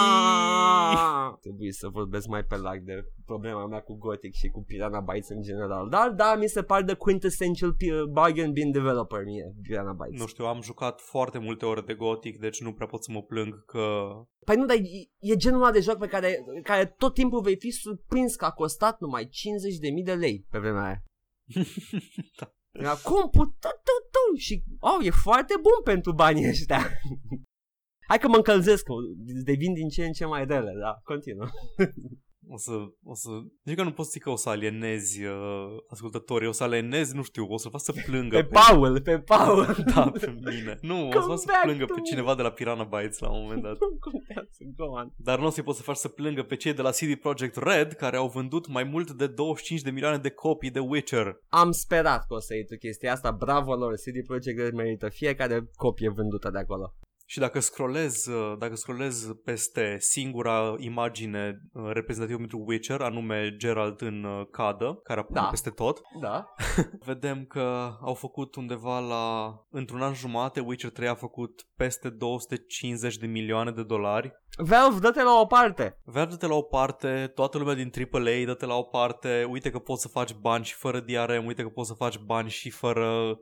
Trebuie să vorbesc mai pe larg de problema mea cu Gothic și cu Piranha Bytes în general. Dar da, mi se pare the quintessential p- bargain bin developer mie, Piranha Bytes. Nu știu, am jucat foarte multe ore de Gothic, deci nu prea pot să mă plâng că... Păi nu, dar e, e genul ăla de joc pe care, care tot timpul vei fi surprins că a costat numai 50.000 de lei pe vremea aia. da. Era cum put tu, tu, tu, și oh, e foarte bun pentru banii ăștia. Hai că mă încălzesc, că devin din ce în ce mai rele, da, continuă. O să, o să... Nici că nu pot să zic că o să alienezi uh, ascultătorii, o să alienezi, nu știu, o să fac să plângă Pe Paul, pe Paul. Da, pe mine. Nu, o să Come fac să back plângă to pe me. cineva de la Piranha Bytes la un moment dat. Nu contează, go on. Dar nu o să-i poți să faci să plângă pe cei de la CD Projekt Red, care au vândut mai mult de 25 de milioane de copii de Witcher. Am sperat că o să iei tu chestia asta, bravo lor, CD Projekt Red merită fiecare copie vândută de acolo. Și dacă scrollez, uh, dacă scrollez peste singura imagine uh, reprezentativă pentru Witcher, anume Geralt în uh, cadă, care apare Da. peste tot, Da. vedem că au făcut undeva la... Într-un an jumate, Witcher 3 a făcut peste 250 de milioane de dolari. Valve, dă-te la o parte. Vrea dă-te la o parte, toată lumea din AAA dă-te la o parte, uite că poți să faci bani și fără DRM, uite că poți să faci bani și fără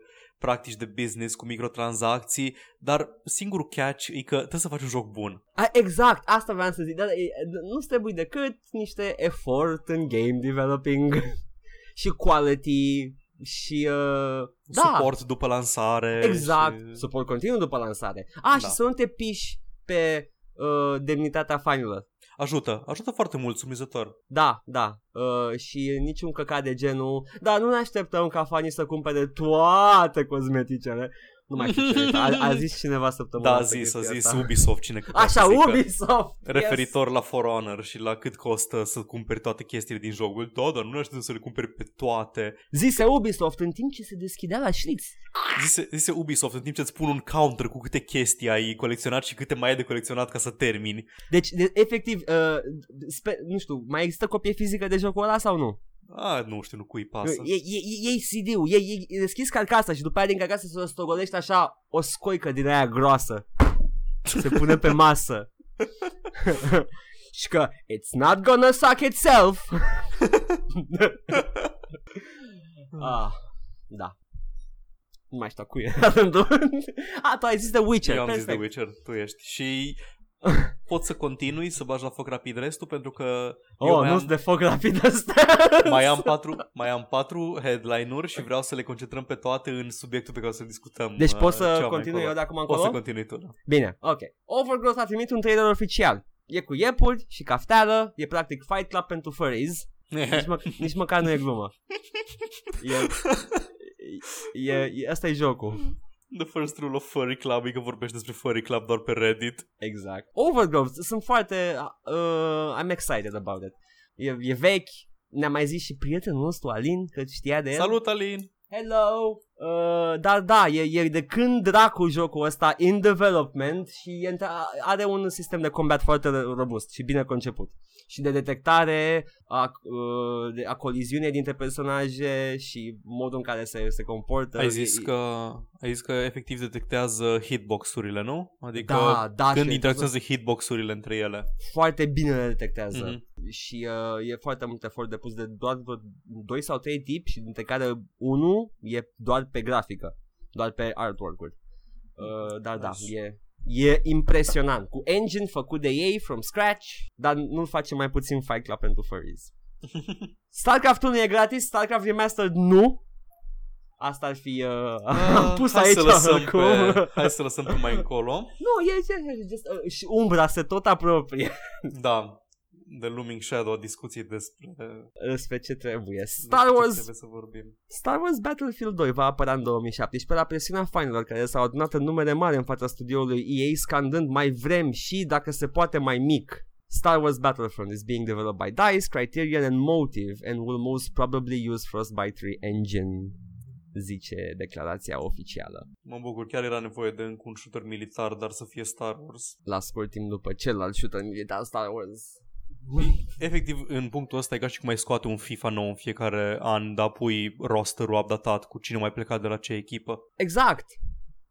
practici de business cu microtransacții, dar singurul catch e că trebuie să faci un joc bun. A, exact, asta vreau să zic. Da, e, nu trebuie decât niște efort în game developing și quality și uh, da, Suport după lansare. exact, Și... suport continuu după lansare. A, Da. și să nu te piși pe uh, demnitatea fanilor. Ajută, ajută foarte mult, sumizător. Da, da. Uh, și niciun căcat de genul. Dar nu ne așteptăm ca fanii să cumpere toate cosmeticele. Nu mai știu ce a, a zis cineva săptămâna Da, a asta zis, a chestia zis asta. Ubisoft cine că Așa, Ubisoft! Referitor la For Honor și la cât costă să cumperi toate chestiile din jocul. Da, dar nu ne așteptăm să le cumperi pe toate. Yes. Zise Ubisoft în timp ce se deschidea la șliț. Zise, zise Ubisoft în timp ce îți pun un counter cu câte chestii ai colecționat și câte mai ai de colecționat ca să termini. Deci, de, efectiv, uh, spe, nu știu, mai există copie fizică de jocul ăla sau nu? A, nu știu, nu cui pasă. Iei, iei, iei CD-ul, iei, iei, deschizi carcasa și după aia din carcasă să stogolești așa o scoică din aia groasă. Se pune pe masă. și că it's not gonna suck itself. ah, da. Nu mai știu cu e. A, tu ai zis de Witcher. Eu am perfect. zis de Witcher, tu ești. Și pot să continui să bagi la foc rapid restul pentru că eu Oh, mai, nu am, de foc rapid asta. mai, am patru, mai am patru headline-uri și vreau să le concentrăm pe toate în subiectul pe care o să discutăm. Deci uh, poți ceva să mai continui încolo. eu de acum Poți încolo? să continui tu, da. Bine, ok. Overgrowth a primit un trailer oficial. E cu iepuri și cafteală, e practic Fight Club pentru furries. Nici, mă, nici măcar nu e glumă. E, e, e, asta e jocul. The first rule of Furry Club e că vorbești despre Furry Club doar pe Reddit. Exact. Overgrowth, sunt foarte... Uh, I'm excited about it. E, e vechi, ne-a mai zis și prietenul nostru, Alin, că știa de el. Salut, Alin! Hello! Uh, dar da, e, e de când dracu jocul ăsta in development și e, între- are un sistem de combat foarte robust și bine conceput. Și de detectare a, uh, de, a coliziunii dintre personaje și modul în care se, se comportă. Ai zis, E- că, ai zis că efectiv detectează hitbox-urile, nu? Adică Da, da, când și- interacționează hitbox-urile între ele. foarte bine le detectează. Mhm. Și uh, e foarte mult efort depus de doar vreo 2 sau 3 tipi și dintre care unul e doar pe grafică, doar pe artwork-uri. Uh, dar da, Nice. e, e impresionant. Cu engine făcut de ei from scratch, dar nu face mai puțin Fight Club pentru furries. StarCraft 1 e gratis, StarCraft Remastered nu. Asta ar fi uh, Ah, pus hai aici Să lăsăm cu... pe, hai să lăsăm pe mai încolo. Nu, e, e, e just, uh, și Umbra se tot apropie Da, The Looming Shadow, discuții despre, despre ce trebuie. Star despre ce Wars trebuie să vorbim. Star Wars Battlefield 2 va apărea în 2017 la presiunea fanilor care s-au adunat în numere mari în fața studioului EA scandând mai vrem și dacă se poate mai mic. Star Wars Battlefront is being developed by DICE, Criterion and Motive and will most probably use Frostbite 3 engine zice declarația oficială. Mă bucur, chiar era nevoie de încă un shooter militar, dar să fie Star Wars. La scurt timp după celălalt shooter militar Star Wars. Efectiv, în punctul ăsta e ca și cum mai scoate un FIFA nou în fiecare an, dar pui rosterul updatat cu cine mai plecat de la ce echipă. Exact.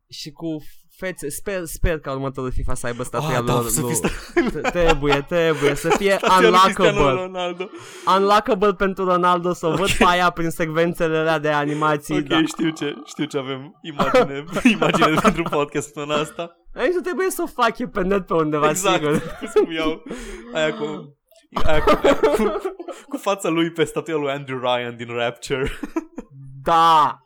și cu fețe, sper, sper că următorul FIFA să aibă statuia Ah, da, lor, să fie lui- sta- T- Trebuie, trebuie să fie Statuia lui Cristiano unlockable. Ronaldo. Unlockable pentru Ronaldo, să o văd Ok. pe aia prin secvențele alea de animații. Ok, da. știu ce, știu ce avem imagine, imagine pentru podcast săptămâna asta. Aici nu trebuie să o fac eu pe net pe undeva, Exact. sigur. Să-mi iau aia cu, aia cu, aia cu, cu fața lui pe statuia lui Andrew Ryan din Rapture. Da!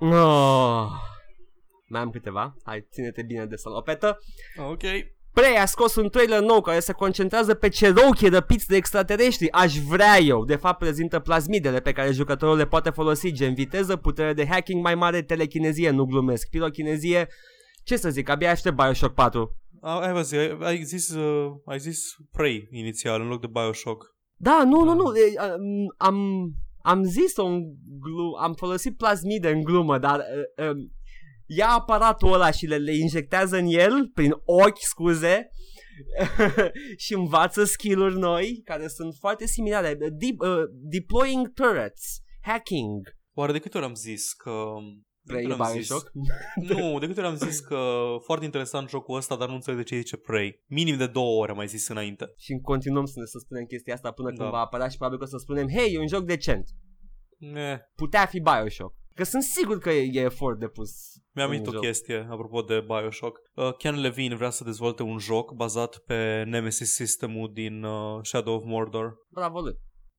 oh. Mai am câteva. Hai, ține-te bine de salopetă. ok. Prey a scos un trailer nou care se concentrează pe Cherokee răpiți de extraterestri. Aș vrea eu. De fapt prezintă plasmidele pe care jucătorul le poate folosi, gen viteză, putere de hacking mai mare, telechinezie, nu glumesc, pirochinezie. Ce să zic, abia aștept Bioshock 4. A, Hai vă zi, ai, ai zis, uh, ai zis Prey inițial în loc de Bioshock. Da, nu, nu, Ah. nu, e, am, am, am zis-o în glu- am folosit plasmide în glumă, dar uh, um, ia aparatul ăla și le, le injectează în el, prin ochi, scuze, și învață skill-uri noi, care sunt foarte similare. Deep, uh, deploying turrets, hacking, Oare de câte ori am zis că... de Prey câte ori am zis- Bioshock. Nu, de câte ori am zis că foarte interesant jocul ăsta, dar nu înțeleg de ce zice Prey. Minim de două ore am mai zis înainte. și continuăm să ne să spunem chestia asta până Da. când va apărea și probabil că o să spunem, hei, e un joc decent. Ne. Putea fi Bioshock. Că sunt sigur că e, e efort depus. Mi-am în amintit o joc. chestie apropo de Bioshock. Uh, Ken Levine vrea să dezvolte un joc bazat pe Nemesis sistemul din uh, Shadow of Mordor. Bravo lui.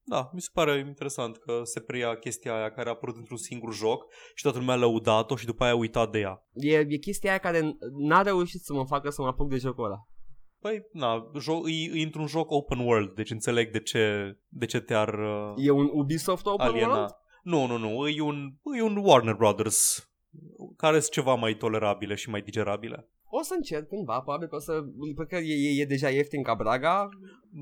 Da, mi se pare interesant că se preia chestia aia care a apărut într-un singur joc și toată lumea a lăudat-o și după aia a uitat de ea. E, e chestia aia care n-a reușit să mă facă să mă apuc de jocul ăla. Păi, na, jo- e, e într-un joc open world, deci înțeleg de ce, de ce te-ar uh, E un Ubisoft Open aliena. World? Nu, nu, nu, e un, e un Warner Brothers care sunt ceva mai tolerabile și mai digerabile. O să încerc cândva, probabil că o să... Cred că e, e, e deja ieftin ca Braga.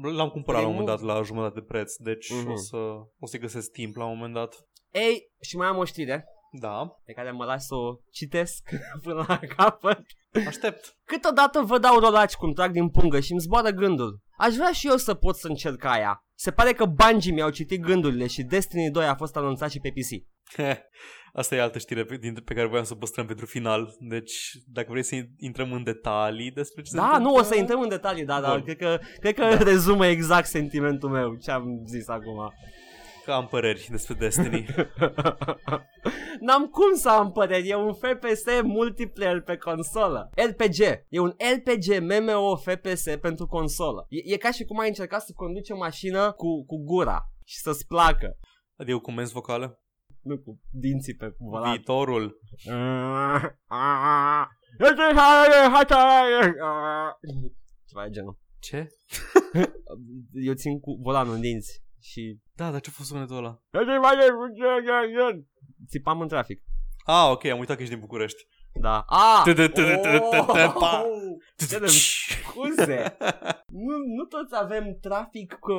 L-am cumpărat la un Primul? moment dat la jumătate de preț, deci Mhm. o, să, o să găsesc timp la un moment dat. Ei, și mai am o știre Da, pe care mă las să o citesc până la capăt. aștept. Câteodată vă dau rolaci cum trag din pungă și îmi zboară gândul. Aș vrea și eu să pot să încerc aia. Se pare că Bungie mi-au citit gândurile și Destiny 2 a fost anunțat și pe PC. Asta e altă știre pe, din- pe care voiam să o păstrăm pentru final. Deci, dacă vrei să intrăm în detalii despre ce se Da, întâmplă- nu, o să intrăm în detalii, da, dar Bun. cred că, cred că rezumă exact sentimentul meu, ce am zis acum. Că am păreri despre Destiny. N-am cum să am păreri, e un FPS multiplayer pe consolă. RPG, e un RPG MMO FPS pentru consolă. E, e ca și cum ai încercat să conduci o mașină cu, cu gura și să-ți placă. Adică cu comenzi vocale. Nu cu dinții pe volan. Viitorul. Ceva de genul. Ce? Eu țin cu volanul în dinți și Da, dar ce a fost sunetul ăla? țipam în trafic. Ah, ok, am uitat că ești din București. Da. Ah! Pa. Ce de scuze! Nu, nu toți avem trafic cu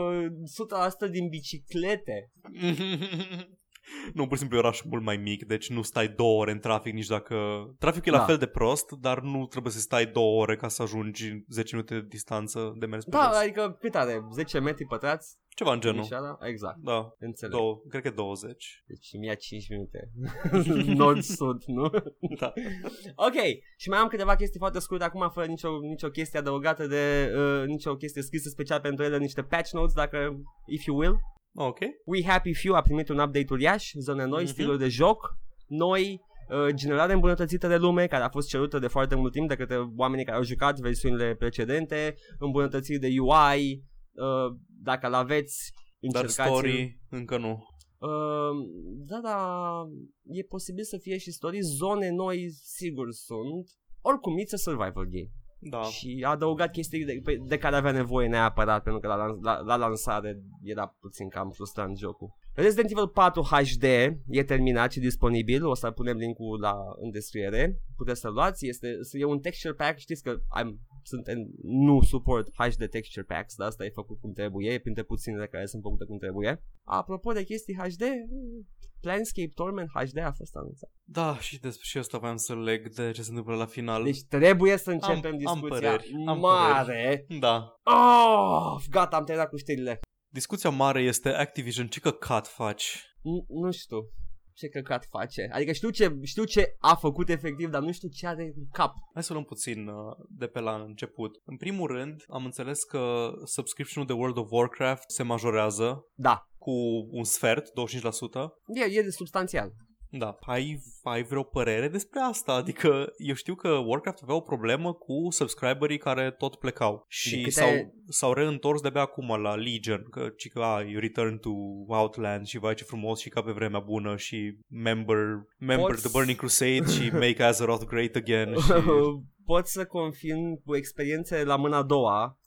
100% din biciclete. nu, pur și simplu e oraș mult mai mic, deci nu stai două ore în trafic nici dacă... Traficul e Da. la fel de prost, dar nu trebuie să stai două ore ca să ajungi 10 minute de distanță de mers pe Da, dos. adică cât are? 10 metri pătrați? Ceva în genul. Mișoara? Exact, Da, înțeleg. două, cred că 20. Deci mi ia 5 minute. Nord-sud, nu? Da. ok, și mai am câteva chestii foarte scurte acum, fără nicio, nicio chestie adăugată de, uh, nicio chestie scrisă special pentru ele, niște patch notes, dacă, if you will. Ok. We Happy Few a primit un update uriaș, zone noi, Mhm. stiluri de joc, noi, uh, generare îmbunătățită de lume, care a fost cerută de foarte mult timp de către oamenii care au jucat versiunile precedente, îmbunătățiri de UI, uh, dacă l-aveți, Dar încercați story încă nu. Uh, da, da, e posibil să fie și story, zone noi sigur sunt, oricum, it's a survival game. Da. Și a adăugat chestii de, pe- de care avea nevoie neapărat, pentru că la, lans- la, la lansare era puțin cam frustrant jocul. Resident Evil 4 HD e terminat și disponibil, o să punem linkul la, în descriere, puteți să-l luați, este, e un texture pack, știți că am, sunt în, nu suport HD texture packs, dar asta e făcut cum trebuie, e printre puținele care sunt făcute cum trebuie. Apropo de chestii HD, Planescape Torment HD a fost anunțat. Da, și despre și asta voiam să leg de ce se întâmplă la final. Deci trebuie să începem am discuția păreri, am mare. Da. Oh, gata, am terminat cu știrile. Discuția mare este Activision, ce căcat faci? N- nu știu. Ce căcat face. Adică știu ce, știu ce a făcut efectiv, dar nu știu ce are în cap. Hai să luăm puțin uh, de pe la început. În primul rând, am înțeles că subscription-ul de World of Warcraft se majorează Da, cu un sfert, 25%. e, e de substanțial. Da, ai, ai vreo părere despre asta? Adică eu știu că Warcraft avea o problemă cu subscriberii care tot plecau De și câte- s-au, s-au reîntors de-abia acum la Legion, că, ci că a, you return to Outland și vai ce frumos și ca pe vremea bună și member, member Poți- the Burning Crusade și make Azeroth great again și... Pot să confirm cu experiențe la mâna a doua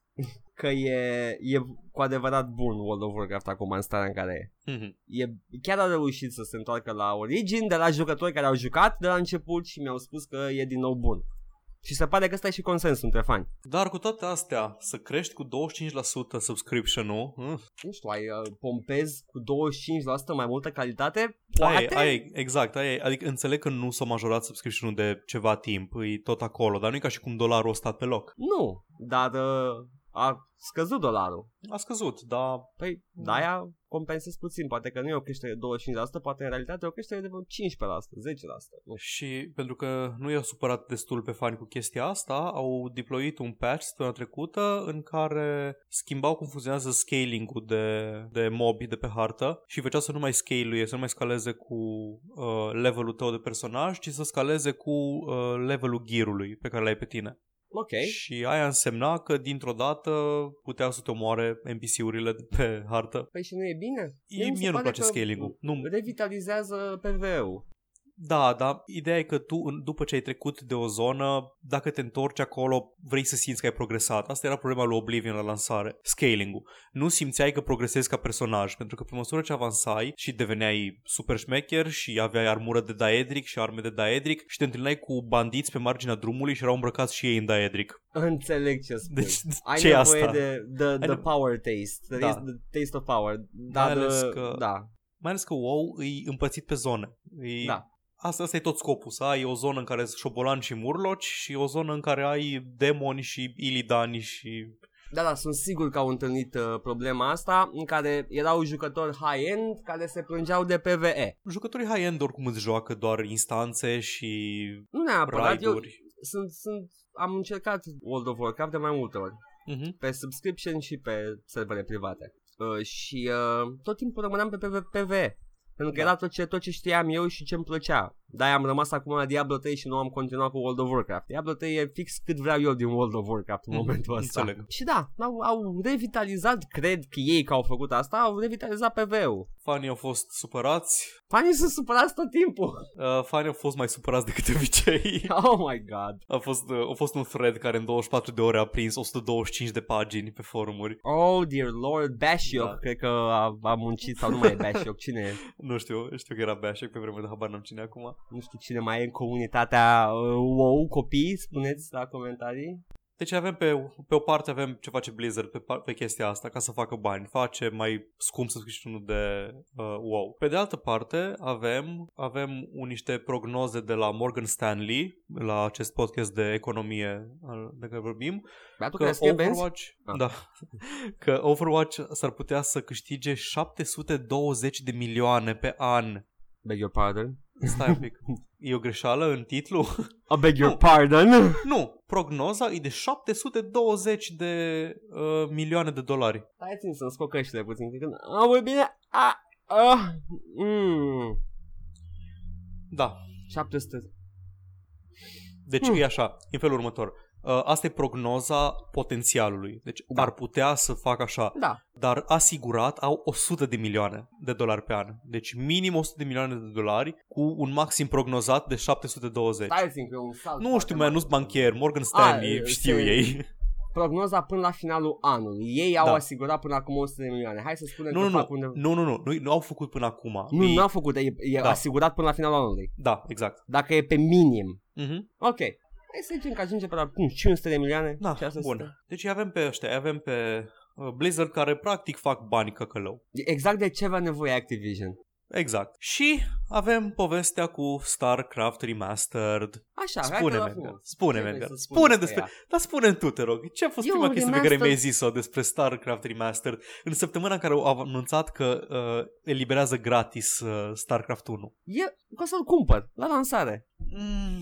că e, e cu adevărat bun World of Warcraft acum în starea în care e. Mhm. e. Chiar a reușit să se întoarcă la origin de la jucători care au jucat de la început și mi-au spus că e din nou bun. Și se pare că ăsta e și consensul între fani. Dar cu toate astea, să crești cu 25% subscription-ul, uh, Nu știu, ai uh, pompezi cu 25% mai multă calitate? Aia, Poate? e, aia, e, exact, aia, e. adică înțeleg că nu s-a majorat subscription-ul de ceva timp, e tot acolo, dar nu e ca și cum dolarul a stat pe loc. Nu, dar uh, a scăzut dolarul. A scăzut, dar Păi, de aia compensezi puțin. Poate că nu e o creștere de 25%, poate în realitate e o creștere de vreo 15%, 10%. Nu știu. și pentru că nu i-au supărat destul pe fani cu chestia asta, au deployit un patch săptămâna trecută în care schimbau cum funcționează scaling-ul de, de mobi de pe hartă și făceau să nu mai scale să nu mai scaleze cu uh, levelul tău de personaj, ci să scaleze cu uh, levelul gear-ului pe care l-ai pe tine. Ok. Și aia însemna că dintr-o dată puteau să te omoare NPC-urile de pe hartă. Păi și nu e bine? E, mi se mie nu pare place că scaling-ul. Nu, Revitalizează PvE-ul. Da, dar ideea e că tu, în- după ce ai trecut de o zonă, dacă te întorci acolo, vrei să simți că ai progresat. Asta era problema lui Oblivion la lansare, scaling-ul. Nu simțeai că progresezi ca personaj, pentru că pe măsură ce avansai și deveneai super șmecher și aveai armură de daedric și arme de daedric și te întâlneai cu bandiți pe marginea drumului și erau îmbrăcați și ei în daedric. Înțeleg ce spui. Deci, Ai ce e nevoie asta? de the, the Ai- power taste. The, Da. the taste of power. Dar, ales uh, că- Da, Mai ales că WoW e împărțit pe zone. E, Da. Asta, asta e tot scopul, să ai o zonă în care sunt șobolani și murloci și o zonă în care ai demoni și ilidani și... Da, da, sunt sigur că au întâlnit uh, problema asta în care erau jucători high-end care se plângeau de PvE. Jucătorii high-end oricum îți joacă doar instanțe și Nu neapărat, eu raiduri. sunt, sunt, am încercat World of Warcraft de mai multe ori. Mhm. Pe subscription și pe servere private. Uh, și uh, tot timpul rămâneam pe PV- PvE. Pentru că Da. era tot ce, tot ce știam eu și ce îmi plăcea. De-aia am rămas acum la Diablo 3 și nu am continuat cu World of Warcraft. Diablo 3 e fix cât vreau eu din World of Warcraft în Mhm, momentul ăsta. înțeleg. Și da, au, au revitalizat, cred că ei că au făcut asta, au revitalizat PvE-ul. Fanii au fost supărați, Fanii sunt supărați tot timpul. uh, fanii au fost mai supărați decât de obicei. Oh my god. A fost, uh, a fost un thread care în 24 de ore a prins 125 de pagini pe forumuri. Oh dear lord, Bashiok, Da. cred că a, a muncit sau nu mai e Bashiok, cine e? Nu știu, știu că era Bashek pe vremea de habar n-am cine e acum. nu știu cine mai e în comunitatea uh, WoW, copii, spuneți la comentarii. Deci avem pe, pe o parte avem ce face Blizzard pe, par- pe chestia asta ca să facă bani. Face mai scump subscription de uh, WoW. Pe de altă parte avem, avem un, niște prognoze de la Morgan Stanley la acest podcast de economie al- de care vorbim Beatul că care scrie benzi? Overwatch, Ah. da, că Overwatch s-ar putea să câștige 720 de milioane pe an. Beg your pardon. Stai un pic. E o greșeală în titlu? I beg your Nu. pardon. nu, prognoza e de 720 de uh, milioane de dolari. Stai țin să-mi scot căștile puțin. Când... Am bine. Ah, ah, mm. Da, 700. deci Hmm. e așa, e în felul următor. Uh, asta e prognoza potențialului. Deci Da. ar putea să facă așa, Da. dar asigurat au 100 de milioane de dolari pe an. Deci minim 100 de milioane de dolari cu un maxim prognozat de 720. Stai țin că e un salt. Nu foarte știu, mai mare. nu-s banchier, Morgan Stanley, e, știu se- ei. Prognoza până la finalul anului. Ei au Da. asigurat până acum 100 de milioane. Hai să spunem Nu, că nu, nu, fac unde... nu, nu, nu, nu, nu au făcut până acum. Nu, E- n-a făcut, e, e Da. asigurat până la finalul anului. Da, exact. Dacă e pe minim. Mhm. Ok. Hai să zicem că ajunge pe la nu, 500 de milioane. Da, 600. bun. Deci îi avem pe ăștia, îi avem pe uh, Blizzard care practic fac bani căcălău. Exact de ce avea nevoie Activision. Exact. Și avem povestea cu StarCraft Remastered. Așa, hai Spune, că la Edgar. frumos. Spune, Ce vrei Edgar. să spun Spune despre despre... ea? Dar spune tu, te rog. Ce a fost E prima un chestie pe care remastered- mi-ai zis-o despre StarCraft Remastered în săptămâna în care au anunțat că uh, eliberează gratis uh, StarCraft 1? E, o să-l cumpăr la lansare. Mm.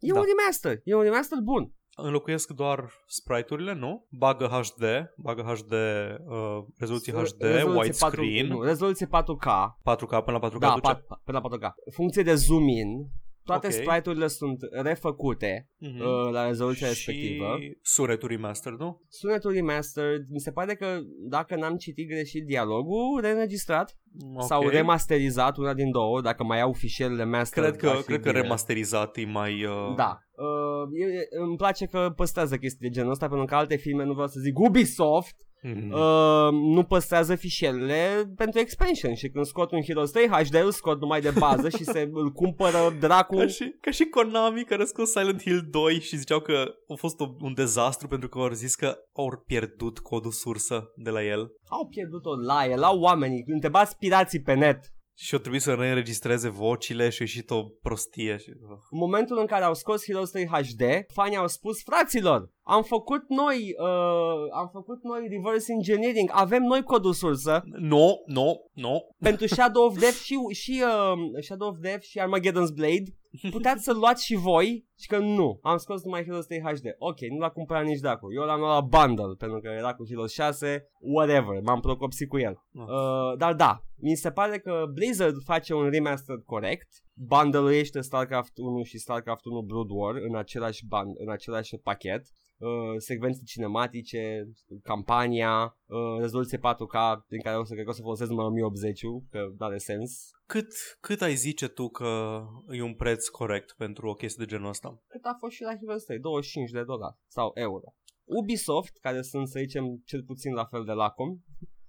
E Da. un remaster. E un remaster bun. Înlocuiesc doar sprite-urile, nu? Bagă HD, bagă HD, uh, rezoluție HD, Rezoluție widescreen, 4, nu, rezoluție 4K. 4K până la 4K Da, duce? pat, până la 4K. Funcție de zoom in. Toate Ok. sprite-urile sunt refăcute Mhm. uh, la rezoluția respectivă. Și sunetul remaster, nu? Sunetul remastered, mi se pare că dacă n-am citit greșit dialogul, reînregistrat Ok. sau remasterizat, una din două, dacă mai au fișierele master. Cred că, ar fi cred că bine. remasterizat e mai... Uh... Da. Uh, e, îmi place că păstrează chestii de genul ăsta pentru că alte filme, nu vreau să zic Ubisoft, Mhm. uh, nu păstrează fișierele pentru expansion și când scot un Heroes 3 HD îl scot numai de bază și se îl cumpără dracu. Ca și, ca și Konami care a scos Silent Hill 2 și ziceau că a fost o, un dezastru pentru că au zis că au pierdut codul sursă de la el Au pierdut-o la el, au oamenii, întrebați pirații pe net. și au trebuit să reînregistreze vocile și a ieșit o prostie. Și... uh. În momentul în care au scos Heroes 3 HD, fanii au spus, fraților, am făcut noi, uh, am făcut noi reverse engineering, avem noi codul sursă Nu, nu, nu. pentru Shadow of Death și, și uh, Shadow of Death și Armageddon's Blade. Puteți să-l luați și voi și că nu, am scos numai Heroes 3 HD. Ok, nu l-a cumpărat nici dacă. Eu l-am luat la bundle pentru că era cu Heroes 6, whatever, m-am procopsit cu el. Ah. Uh, dar da, mi se pare că Blizzard face un remaster corect, bundle-uiește StarCraft 1 și StarCraft 1 Brood War în același, band, în același pachet. Uh, secvențe cinematice, campania, uh, rezoluție 4K, din care o să cred că o să folosesc numai 1080 că nu are sens. Cât, cât ai zice tu că e un preț corect pentru o chestie de genul ăsta? Cât a fost și la Heroes 3, 25 de dolari sau euro. Ubisoft, care sunt, să zicem, cel puțin la fel de lacom,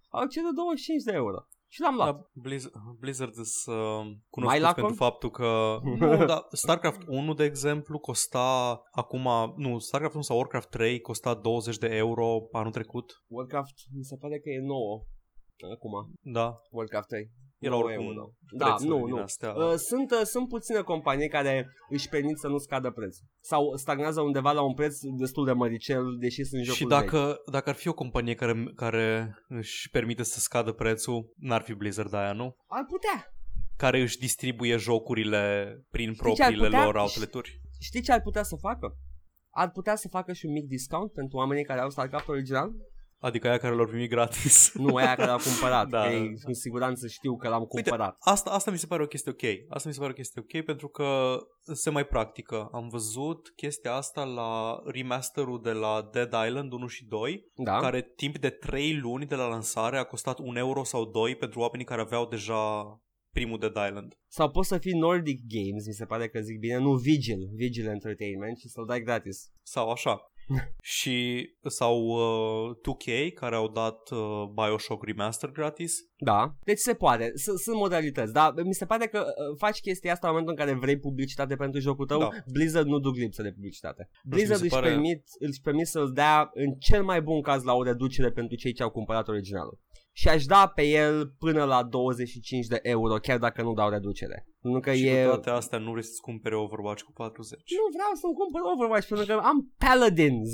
au cerut 25 de euro. Și l-am luat. Da, Blizzard, Blizzard is uh, cunoscut Mai lacom? pentru faptul că nu, da, StarCraft 1 de exemplu costa acum, nu, StarCraft 1 sau Warcraft 3 costa 20 de euro anul trecut. Warcraft, mi se pare că e nouă. Acum, Da, Warcraft 3. Era 9 oricum euro. Da, prețurile nu, din nu. astea. Uh, sunt, uh, sunt puține companii care își permit să nu scadă prețul. Sau stagnează undeva la un preț destul de măricel, deși sunt jocuri și dacă, dacă ar fi o companie care, care își permite să scadă prețul, n-ar fi Blizzard aia, nu? vechi. Ar putea. Care își distribuie jocurile prin Știi ce ar propriile putea? lor outleturi. Știi ce ar putea să facă? Ar putea să facă și un mic discount pentru oamenii care au StarCraft original? Adică aia care l-au primit gratis. Nu aia care l-au cumpărat. Da, da, da, ei da. cu siguranță știu că l-am Uite, cumpărat. Asta, asta mi se pare o chestie ok. Asta mi se pare o chestie ok pentru că se mai practică. Am văzut chestia asta la remasterul de la Dead Island 1 și 2, da? care timp de 3 luni de la lansare a costat 1 euro sau 2 pentru oamenii care aveau deja primul Dead Island. Sau poți să fii Nordic Games, mi se pare că zic bine, nu Vigil, Vigil Entertainment și să-l dai gratis. Sau așa. și sau uh, 2K care au dat uh, Bioshock Remaster gratis. Da, deci se poate, S- sunt modalități, dar mi se pare că uh, faci chestia asta în momentul în care vrei publicitate pentru jocul tău, Da. Blizzard nu duc lipsă de publicitate. mi Blizzard se își, pare- permit, își permit să-l dea în cel mai bun caz la o reducere pentru cei ce au cumpărat originalul. Și aș da pe el până la 25 de euro, chiar dacă nu dau reducere. Nu că și e... cu toate astea nu vrei să-ți cumpere Overwatch cu 40. Nu vreau să-mi cumpăr Overwatch pentru că am Paladins.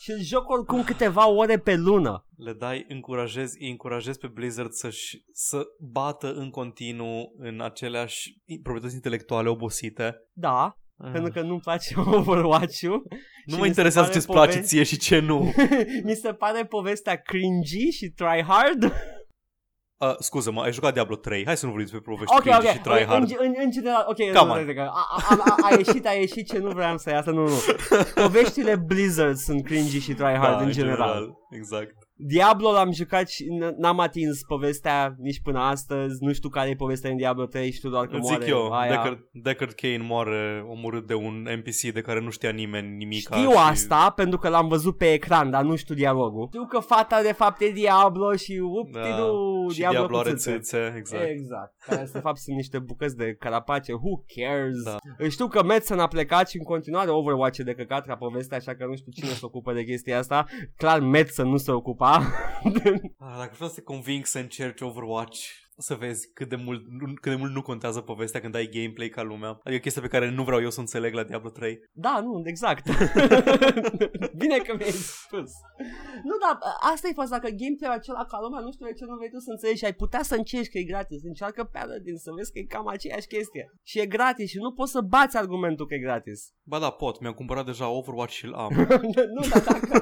Și îl joc oricum câteva ore pe lună. le dai, încurajezi, îi încurajezi pe Blizzard să-și, să bată în continuu în aceleași proprietăți intelectuale obosite. Da, Ah. pentru că nu-mi place Overwatch-ul. nu și mă mi se interesează pare ce-ți place pove- ție și ce nu. mi se pare povestea cringy și tryhard. Uh, scuză-mă, ai jucat Diablo 3. Hai să nu vorbim despre povești Ok, cringy ok, și tryhard. în, în, în general, ok, Come nu, on. nu, nu, a, a, a, a ieșit, a ieșit ce nu vreau să iasă, nu, nu. Poveștile Blizzard sunt cringy și tryhard da, în general. Exact. Diablo l-am jucat și n- n-am atins povestea nici până astăzi, nu știu care e povestea în Diablo 3, știu doar că Îți moare zic eu, aia. Deckard, Deckard Kane moare omorât de un NPC de care nu știa nimeni nimic. Știu asta pentru că l-am văzut pe ecran, dar nu știu dialogul. Știu că fata de fapt e Diablo și upti Da. nu și Diablo, Diablo cu are țâțe. țâțe, exact. Exact. Care de fapt sunt niște bucăți de carapace. Who cares? Da. Știu că Madsen a plecat și în continuare Overwatch e de căcat ca poveste, așa că nu știu cine se ocupă de chestia asta. Clar Madsen nu se ocupa. Ah, Dacă vreau să te conving să încerci Overwatch, să vezi cât de mult nu, cât de mult nu contează povestea când ai gameplay ca lumea. Adică o chestie pe care nu vreau eu să o înțeleg la Diablo 3. Da, nu, exact. Bine că mi-ai spus. Nu, dar asta e faza, că gameplay-ul acela ca lumea nu știu de ce nu vrei tu să înțelegi și ai putea să încerci că e gratis. Încearcă Paladin să vezi că e cam aceeași chestie. Și e gratis și nu poți să bați argumentul că e gratis. Ba da, pot. Mi-am cumpărat deja Overwatch și îl am. nu, dar dacă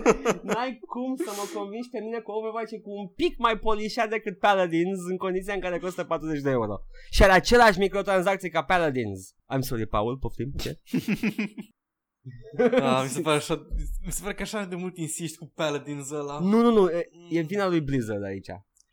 n-ai cum să mă convingi pe mine că Overwatch e cu un pic mai polișat decât Paladins în condiția în care costă 40 de euro. Și are același microtransacții ca Paladins. I'm sorry, Paul, poftim, ce? ah, mi, se pare așa, mi se pare că așa de mult insisti cu Paladins ăla. Nu, nu, nu, e, e vina lui Blizzard aici.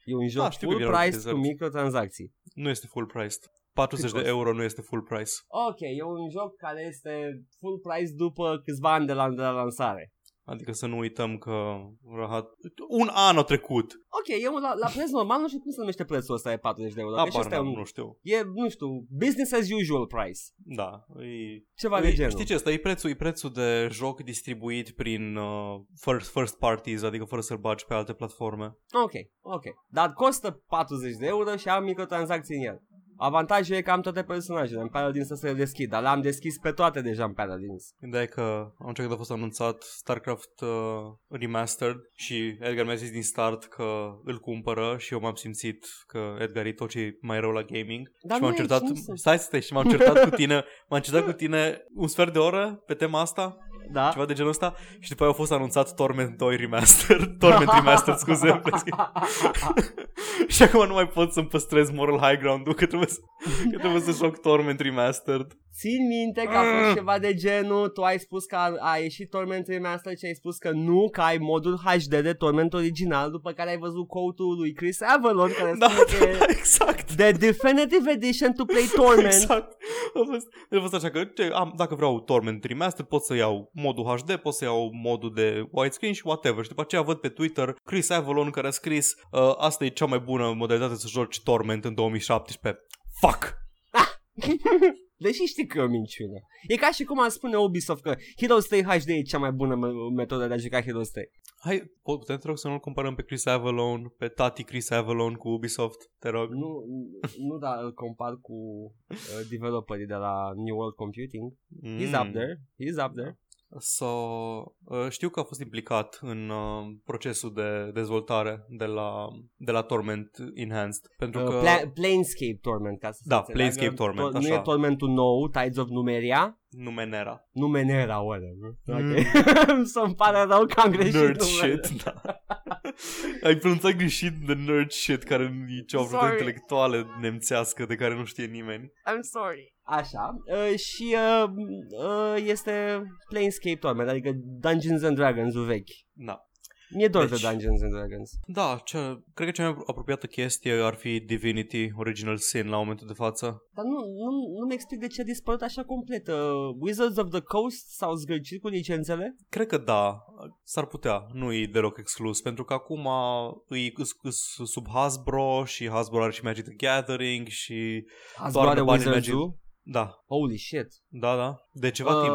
E un joc Da, știu că full e vina lui price cu Blizzard. microtransacții. Nu este full priced. 40 de costă? euro nu este full price. Ok, e un joc care este full price după câțiva ani de la, de la lansare. Adică să nu uităm că rahat... un an a trecut. Ok, e un, la, la preț normal, nu știu cum se numește prețul ăsta de 40 de euro. că și Apar, ăsta e, un, nu știu. e, nu știu, business as usual price. Da, e... Ceva e, de genul. Știi ce asta? E prețul, e prețul de joc distribuit prin uh, first, first parties, adică fără să-l bagi pe alte platforme. Ok, ok. Dar costă 40 de euro și am microtransacții în el. Avantajul e că am toate personajele în Paladins să se le deschid, dar le-am deschis pe toate deja în Paladins. Ideea e că am când a fost anunțat StarCraft uh, Remastered și Edgar mi-a zis din start că îl cumpără și eu m-am simțit că Edgar e tot ce e mai rău la gaming. Dar și nu m-am e, certat, nu sunt. stai, stai, și m-am certat cu tine, m-am certat cu tine un sfert de oră pe tema asta, Da? ceva de genul ăsta și după aia a fost anunțat Torment 2 Remastered, Torment Remastered, scuze, și acum nu mai pot să-mi păstrez moral high ground-ul că trebuie să, că trebuie să joc Torment Remastered. Țin minte că a Mm. fost ceva de genul, tu ai spus că a, a ieșit Torment Remastered și ai spus că nu, că ai modul HD de Torment original, după care ai văzut code-ul lui Chris Avalon care Da, spune că e da, exact. The Definitive Edition to Play Torment. Exact. A fost, a fost așa că ce, am, dacă vreau Torment Remastered pot să iau modul HD, pot să iau modul de widescreen și whatever. Și după aceea văd pe Twitter Chris Avalon care a scris uh, asta e cea mai bună modalitate să joci Torment în 2017. Fuck! Deși știi că e o minciună. E ca și cum am spune Ubisoft că Heroes 3 HD e cea mai bună me- metodă de a juca Heroes 3. Hai, pot- putem te rog să nu-l comparăm pe Chris Avalon, pe tati Chris Avalon cu Ubisoft, te rog. Nu, nu da, îl compar cu uh, developerii de la New World Computing. He's up there. He's up there. So, uh, știu că a fost implicat în uh, procesul de dezvoltare de la, de la Torment Enhanced. Pentru Uh, că... Pla- Planescape Torment, ca să se Da, înțeleagă. Planescape Torment, Nu așa. e Tormentul nou, Tides of Numeria. Numenera. Numenera, whatever. Mm. Ok. Să-mi pare rău că am greșit Nerd numele. shit, da. Ai pronunțat greșit de nerd shit care e cea vreo Sorry. intelectuală nemțească de care nu știe nimeni. I'm sorry. Așa. Uh, și uh, uh, este Planescape Torment, adică Dungeons and Dragons vechi. Da. Mi-e dor Deci- de Dungeons and Dragons. Da, cea, cred că cea mai apropiată chestie ar fi Divinity Original Sin la momentul de față. Dar nu, nu, nu-mi explic de ce a dispărut așa complet. Uh, Wizards of the Coast s-au zgârcit cu licențele? Cred că da, s-ar putea, nu e deloc exclus, pentru că acum îi îs- îs sub Hasbro și Hasbro are și Magic the Gathering și... Ați Doar luat de de banii Wizards-ul? Da, Holy shit. da, da, de ceva timp.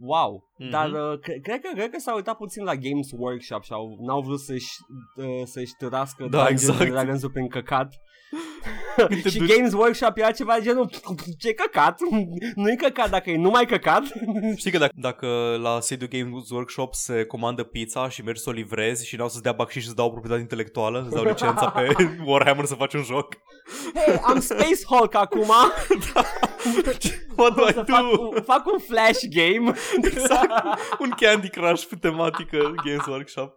Wow. Mhm. Dar uh, cre- cred, că, cred că s-au uitat puțin la Games Workshop și au, n-au vrut să-și, uh, să-și târască Da, Dungeons exact. and Dragons prin căcat. Când te și duci- Games Workshop era ceva de genul ce căcat? Nu-i căcat dacă e numai căcat. Știi că dacă, dacă la sediul Games Workshop se comandă pizza și mergi să o livrezi și n-au să-ți dea bacșiș și să dau proprietate intelectuală, să dau licența pe Warhammer să faci un joc. Hei, am Space Hulk acum. What do O I să fac, do? un, fac un flash game. Exact. Un Candy Crush pe tematică Games Workshop.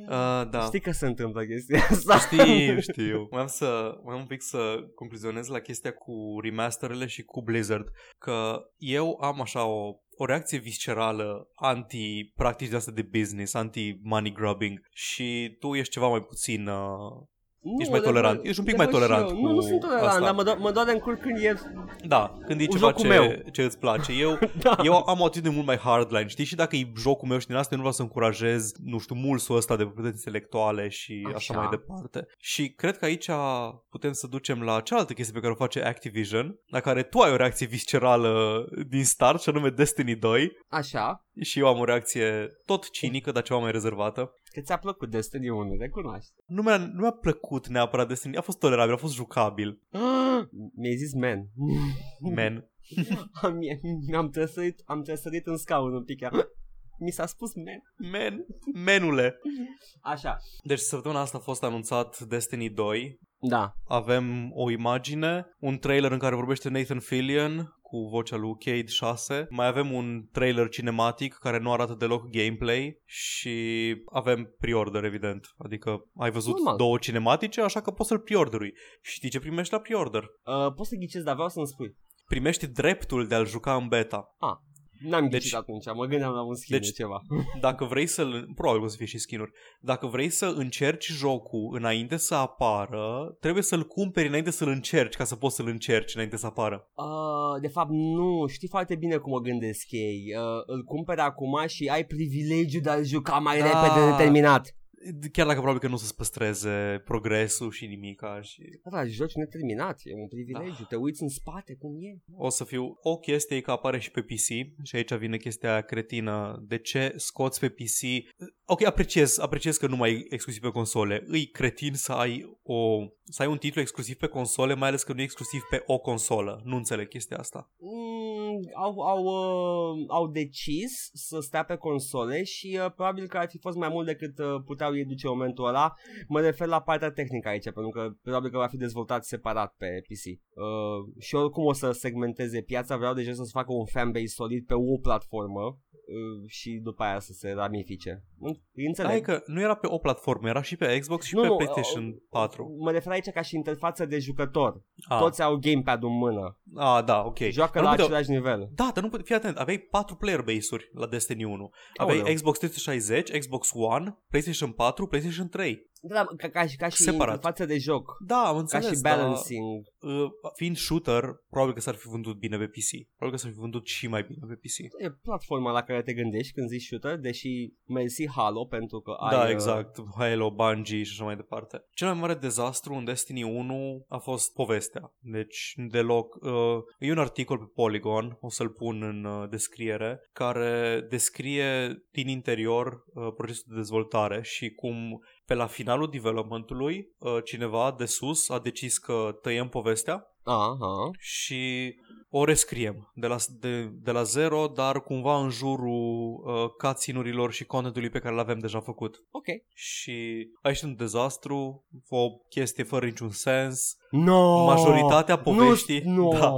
Uh, da. Știi că se întâmplă chestia asta. Știu, știu. Mai am să, mai am un pic să concluzionez la chestia cu remasterele și cu Blizzard, că eu am așa o, o reacție viscerală anti-practici de astea de business, anti-money grubbing și tu ești ceva mai puțin uh, Nu, Ești mai le- tolerant. le- Ești un pic le mai văd și tolerant eu. cu Nu, nu sunt tolerant, asta. dar mă, do- mă doare în cur când e... Da, când e Cu ceva jocul ce, meu. ce îți place. Eu, Da. eu am o atitudine mult mai hardline, știi? Și dacă e jocul meu și din asta, eu nu vreau să încurajez, nu știu, mulsul ăsta de proprietăți intelectuale și așa. Așa. așa mai departe. Și cred că aici putem să ducem la cealaltă chestie pe care o face Activision, la care tu ai o reacție viscerală din start, și anume Destiny 2. Așa. Și eu am o reacție tot cinică, dar ceva mai rezervată. Că ți-a plăcut Destiny 1, recunoaște. Nu mi-a, nu mi-a plăcut neapărat Destiny, a fost tolerabil, a fost jucabil. Mi-ai zis man. Man. am, am, trăsărit, am trăsărit în scaun un pic. Mi s-a spus man. Man. Menule. Așa. Deci săptămâna asta a fost anunțat Destiny 2. Da. Avem o imagine, un trailer în care vorbește Nathan Fillion cu vocea lui Cade 6. Mai avem un trailer cinematic care nu arată deloc gameplay și avem pre-order, evident. Adică ai văzut Normal. două cinematice, așa că poți să-l pre-orderi. Știi ce primești la pre-order? Uh, poți să ghicezi, dar vreau să-mi spui. Primești dreptul de a-l juca în beta. N-am Deci- ghicit atunci, mă gândeam la un skin Deci- de ceva. Dacă vrei să-l... Probabil o să fie și skin Dacă vrei să încerci jocul înainte să apară, trebuie să-l cumperi înainte să-l încerci ca să poți să-l încerci înainte să apară. Uh, de fapt, nu, știi foarte bine cum o gândesc ei. Uh, îl cumperi acum și ai privilegiul de a-l juca mai Da. repede neterminat. Chiar dacă probabil că nu o să-ți păstreze progresul și nimica și Da, da, joci neterminat, e un privilegiu, te uiți în spate cum e. o să fiu... O chestie e că apare și pe PC și aici vine chestia aia cretină. De ce scoți pe PC... Ok, apreciez, apreciez că nu mai e exclusiv pe console. Îi cretin să ai, o, să ai un titlu exclusiv pe console, mai ales că nu e exclusiv pe o consolă. Nu înțeleg chestia asta. Mm, au, au, uh, au decis să stea pe console și uh, probabil că ar fi fost mai mult decât uh, puteau ei duce în momentul ăla. Mă refer la partea tehnică aici, pentru că probabil că va fi dezvoltat separat pe PC. Uh, și oricum o să segmenteze piața, vreau deja să-ți facă un fanbase solid pe o platformă uh, și după aia să se ramifice. Îi Înțeleg. Adică nu era pe o platformă, era și pe Xbox și Nu, pe nu, PlayStation uh, 4. Mă refer aici ca și interfață de jucător. Ah, Toți au gamepad în mână. ah da, ok. Joacă Dar la nu puteau- același nivel. Da, dar nu puteai, fii atent, aveai patru player base-uri la Destiny 1. Aveai Aoleu. Xbox 360, Xbox One, PlayStation 4, PlayStation 3. Da, ca, ca, și, ca și Separat. interfață de joc. Da, am Ca înțeles, și dar, balancing. uh, fiind shooter, probabil că s-ar fi vândut bine pe PC. Probabil că s-ar fi vândut și mai bine pe PC. E platforma la care te gândești când zici shooter, deși mersi Halo pentru că ai... da, uh, exact. Halo, Bungie și așa mai departe. Cel mai mare dezastru în Destiny 1 a fost povestea. Deci, deloc. Uh, e un articol pe Polygon, o să-l pun în uh, descriere, care descrie din interior uh, procesul de dezvoltare și cum pe la finalul developmentului uh, cineva de sus a decis că tăiem povestea Aha. și o rescriem de la, de, de la zero, dar cumva în jurul uh, cutscene-urilor și contentului pe care l-avem deja făcut. Ok. Și aici un dezastru, o chestie fără niciun sens. No! Majoritatea poveștii- Nu, no. Da.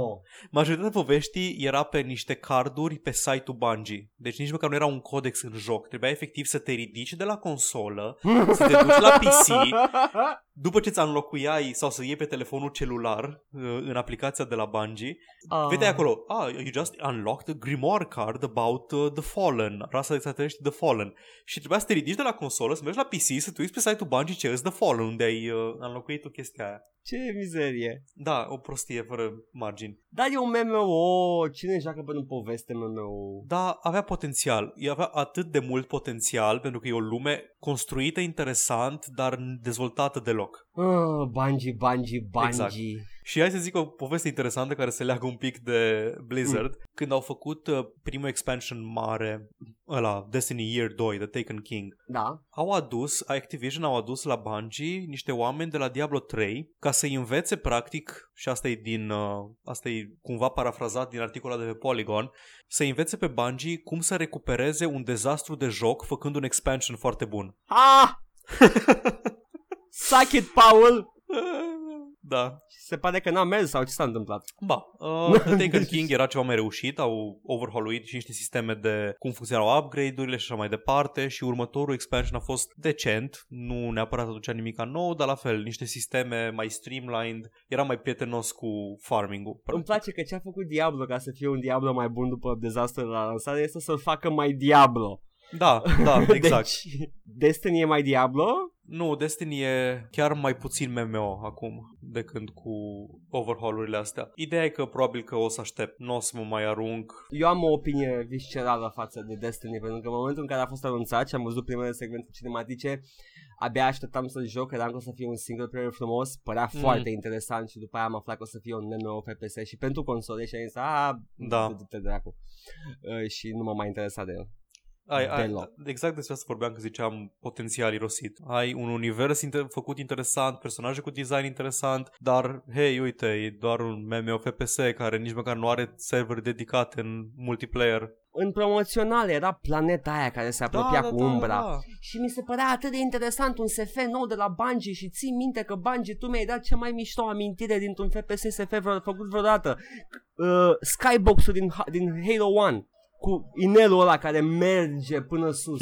Majoritatea poveștii era pe niște carduri pe site-ul Bungie. Deci nici măcar nu era un codex în joc. Trebuia efectiv să te ridici de la consolă, să te duci la PC, după ce ți înlocuiai sau să iei pe telefonul celular uh, în aplicația de la Bungie, Ah. Vedeai acolo, ah, you just unlocked a grimoire card about uh, The Fallen, rasa de extraterestri The Fallen. Și trebuia să te ridici de la consolă, să mergi la PC, să te uiți pe site-ul Bungie ce îți The Fallen, unde ai uh, înlocuit tu chestia aia. Ce mizerie. Da, o prostie fără margini. Dar e un MMO, cine joacă pentru poveste MMO? Da, avea potențial. Ea avea atât de mult potențial pentru că e o lume construită interesant, dar dezvoltată deloc. Ah, Bungie, Bungie, Bungie. Exact. Și hai să zic o poveste interesantă care se leagă un pic de Blizzard. Mm. Când au făcut uh, primul expansion mare, ăla, Destiny Year 2, The Taken King, Da. au adus, Activision au adus la Bungie niște oameni de la Diablo 3 ca să-i învețe practic, și asta e din, uh, asta e cumva parafrazat din articolul de pe Polygon, să-i învețe pe Bungie cum să recupereze un dezastru de joc făcând un expansion foarte bun. Ah! Suck it, Paul! Da. Se pare că n-a mers sau ce s-a întâmplat? Ba, uh, The Taken King era ceva mai reușit, au overhauluit și niște sisteme de cum funcționau upgrade-urile și așa mai departe și următorul expansion a fost decent, nu neapărat aducea nimic nou, dar la fel, niște sisteme mai streamlined, era mai prietenos cu farming-ul. Îmi place că ce a făcut Diablo ca să fie un Diablo mai bun după dezastrul la lansare este să-l facă mai Diablo. Da, da, exact. Deci, Destiny e mai Diablo? Nu, Destiny e chiar mai puțin MMO acum de când cu overhaul-urile astea. Ideea e că probabil că o să aștept, nu o să mă mai arunc. Eu am o opinie viscerală față de Destiny pentru că în momentul în care a fost anunțat și am văzut primele segmente cinematice abia așteptam să-l joc, credeam că o să fie un single player frumos, părea Mm. mm. foarte interesant și după aia am aflat că o să fie un MMO FPS și pentru console și am zis, a, Da. du-te dracu. Uh, și nu m-a mai interesat de el. Ai, ai, Deloc. exact despre asta vorbeam că ziceam potențial irosit. Ai un univers inter- făcut interesant, personaje cu design interesant, dar, hei, uite, e doar un MMO FPS care nici măcar nu are server dedicat în multiplayer. În promoțional era planeta aia care se apropia cu umbra. da. Și mi se părea atât de interesant un SF nou de la Bungie și ții minte că Bungie tu mi-ai dat cea mai mișto amintire dintr-un FPS SF vreo, făcut vreodată. Uh, skybox-ul din, Ha- din Halo 1 cu inelul ăla care merge până sus.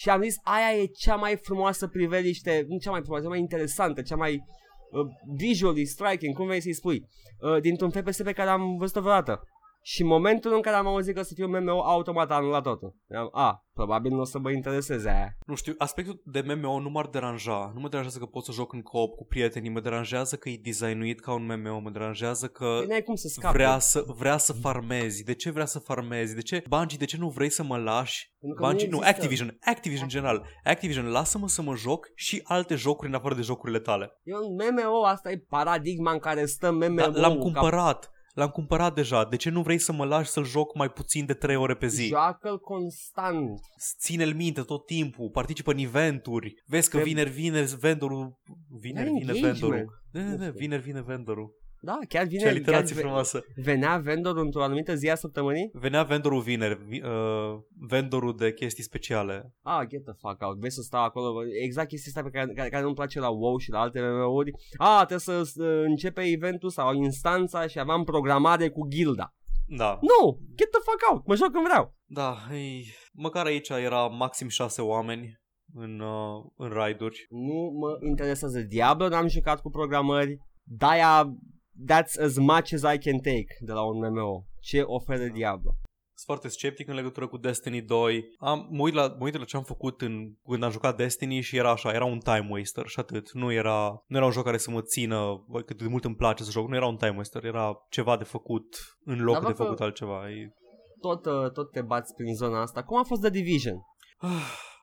și am zis, aia e cea mai frumoasă priveliște, nu cea mai frumoasă, cea mai interesantă, cea mai uh, visually striking, cum vrei să-i spui, uh, dintr-un FPS pe care am văzut-o vreodată. Și în momentul în care am auzit că o să fie un MMO, automat a anulat totul. Am, a, probabil nu o să mă intereseze aia. Nu știu, aspectul de MMO nu m-ar deranja. Nu mă deranjează că pot să joc în coop cu prietenii, mă deranjează că e designuit ca un MMO, mă deranjează că Păi n-ai cum să scapi. vrea să, vrea să farmezi. De ce vrea să farmezi? De ce? Bungie, de ce nu vrei să mă lași? Pentru că nu Bungie, nu, există. Activision, Activision în general. Activision, lasă-mă să mă joc și alte jocuri în afară de jocurile tale. E un MMO, asta e paradigma în care stă MMO. Da, l-am ca- cumpărat. L-am cumpărat deja. De ce nu vrei să mă lași să-l joc mai puțin de 3 ore pe zi? Joacă-l constant. Ține-l minte tot timpul, participă în eventuri. Vezi că Trebuie- vineri vine vendorul. Vineri Ai vine engagement. vendorul. Da, da, Nu da, știu. vineri vine vendorul. Da, chiar vine... Ce aliterație chiar ve- frumoasă. Venea vendor într-o anumită zi a săptămânii? Venea vendorul vineri, vi- uh, vendorul de chestii speciale. Ah, get the fuck out. Vrei să stau acolo? Exact chestia asta pe care, care, care nu-mi place la WoW și la alte MMO-uri. Ah, trebuie să să începe eventul sau instanța și aveam programare cu gilda. Da, Nu! Get the fuck out! Mă joc când vreau. da, ei, măcar aici era maxim șase oameni în, uh, în raiduri. Nu mă interesează Diablo, n-am jucat cu programări. De-aia, that's as much as I can take de la un MMO. Ce oferă Diablo? Sunt foarte sceptic în legătură cu Destiny 2. Am, mă, uit la, mă uit la ce am făcut în, când am jucat Destiny și era așa, era un time waster și atât. Nu era, nu era un joc care să mă țină, bă, cât de mult îmi place să joc, nu era un time waster, era ceva de făcut în loc Dar de vă- făcut altceva. E, Tot, uh, tot te bați prin zona asta. Cum a fost The Division?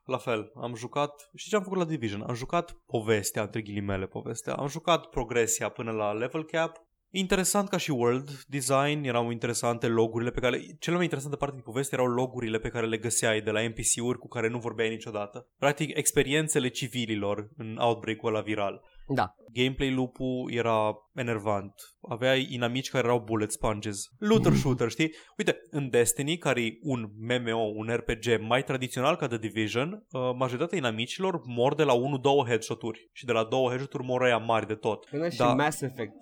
La fel, am jucat, știi ce am făcut la Division? Am jucat povestea, între ghilimele povestea, am jucat progresia până la level cap, Interesant ca și world design, erau interesante logurile pe care... Cele mai interesante parte din poveste erau logurile pe care le găseai de la NPC-uri cu care nu vorbeai niciodată. Practic, experiențele civililor în Outbreak-ul ăla viral. Da. Gameplay loop-ul era enervant. Aveai inamici care erau bullet sponges. Looter shooter, știi? Uite, în Destiny, care e un MMO, un RPG mai tradițional ca The Division, uh, majoritatea inamicilor mor de la 1-2 headshot-uri. Și de la 2 headshot-uri mor ăia mari de tot. Până și Da. Mass Effect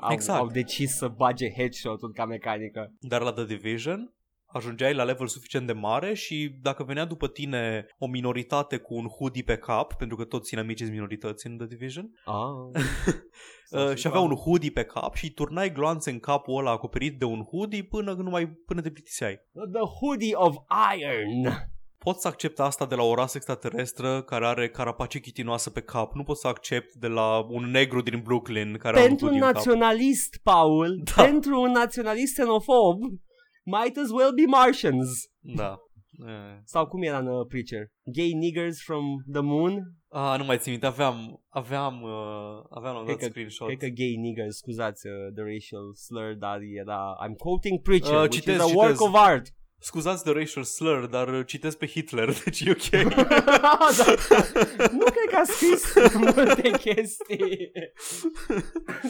au, Exact. au decis să bage headshot-ul ca mecanică. Dar la The Division ajungeai la level suficient de mare și dacă venea după tine o minoritate cu un hoodie pe cap, pentru că toți inamicii sunt minorități în The Division, Ah. uh, și avea un hoodie pe cap și îi turnai gloanțe în capul ăla acoperit de un hoodie până, nu mai, până te plictiseai. The Hoodie of Iron. Pot să accept asta de la o rasă extraterestră care are carapace chitinoasă pe cap. Nu pot să accept de la un negru din Brooklyn care Pentru are un un hoodie în cap. naționalist, Paul, Da. pentru un naționalist xenofob, might as well be Martians. Da. Eh. Sau cum era în uh, Preacher? Gay niggers from the moon? Ah, nu mai țin minte, aveam, aveam, uh, aveam la un Cred dat că- screenshot. Cred că gay niggers, scuzați uh, the racial slur, dar era... I'm quoting Preacher, Uh, which citez, is a work citez. of art. Scuzați de racial slur, dar uh, citesc pe Hitler, deci e ok. Da. nu cred că a scris multe chestii.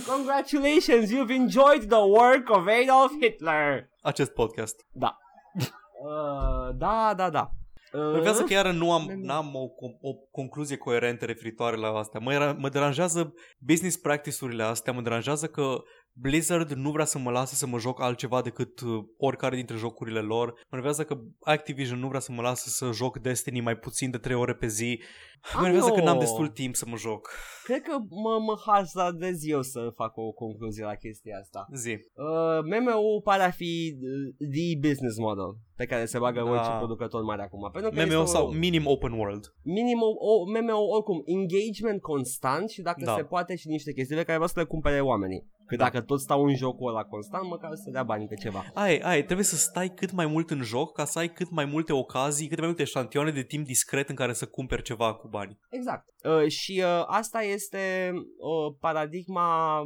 Congratulations, you've enjoyed the work of Adolf Hitler. Acest podcast. Da. Uh, da, da, da. Uh, Mă că iară nu am, Bine. n-am o, o, o concluzie coerentă referitoare la astea. Mă, era, mă deranjează business practice-urile astea, mă deranjează că Blizzard nu vrea să mă lase să mă joc altceva decât uh, oricare dintre jocurile lor. Mă enervează că Activision nu vrea să mă lase să joc Destiny mai puțin de 3 ore pe zi. Mă Ah, enervează că nu. n-am destul timp să mă joc. Cred că mă, mă hazardez eu să fac o concluzie la chestia asta. Zi. Uh, MMO-ul pare a fi uh, the business model pe care se bagă Da. orice producător mare acum. Pentru că MMO este sau o, minim open world. minim o, o, MMO oricum engagement constant și dacă Da. se poate și niște chestii pe care vreau să le cumpere oamenii. Că Da. dacă tot stau în jocul ăla constant, măcar să dea bani pe ceva. Ai, ai, trebuie să stai cât mai mult în joc ca să ai cât mai multe ocazii, cât mai multe șantioane de timp discret în care să cumperi ceva cu bani. Exact. Uh, și uh, asta este uh, paradigma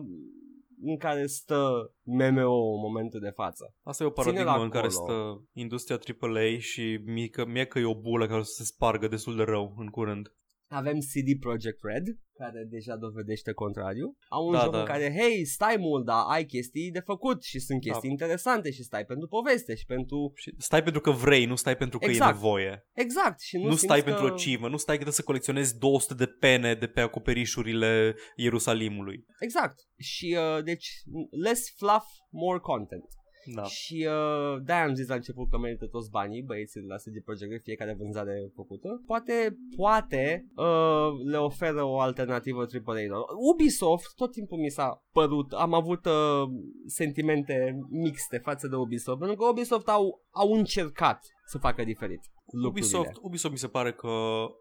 în care stă MMO în momentul de față. Asta e o Ține-l paradigmă în care acolo. stă industria AAA și mică, mie că e o bulă care o să se spargă destul de rău în curând. Avem CD Projekt Red, care deja dovedește contrariu. Au un Da, joc da. în care, hei, stai mult, dar ai chestii de făcut și sunt Da. chestii interesante și stai pentru poveste și pentru... Și stai pentru că vrei, nu stai pentru că Exact. e nevoie. Exact. Și nu, Nu, simți stai că... pentru achievement, nu stai că trebuie să colecționezi 200 de pene de pe acoperișurile Ierusalimului. Exact. Și, uh, deci, less fluff, more content. Da. Și uh, de-aia am zis la început că merită toți banii băieții de la CD Projekt Red, fiecare vânzare făcută. Poate, poate uh, le oferă o alternativă AAA. Ubisoft tot timpul mi s-a părut, am avut uh, sentimente mixte față de Ubisoft, pentru că Ubisoft au, au încercat să facă diferit lucrurile. Ubisoft, Ubisoft mi se pare că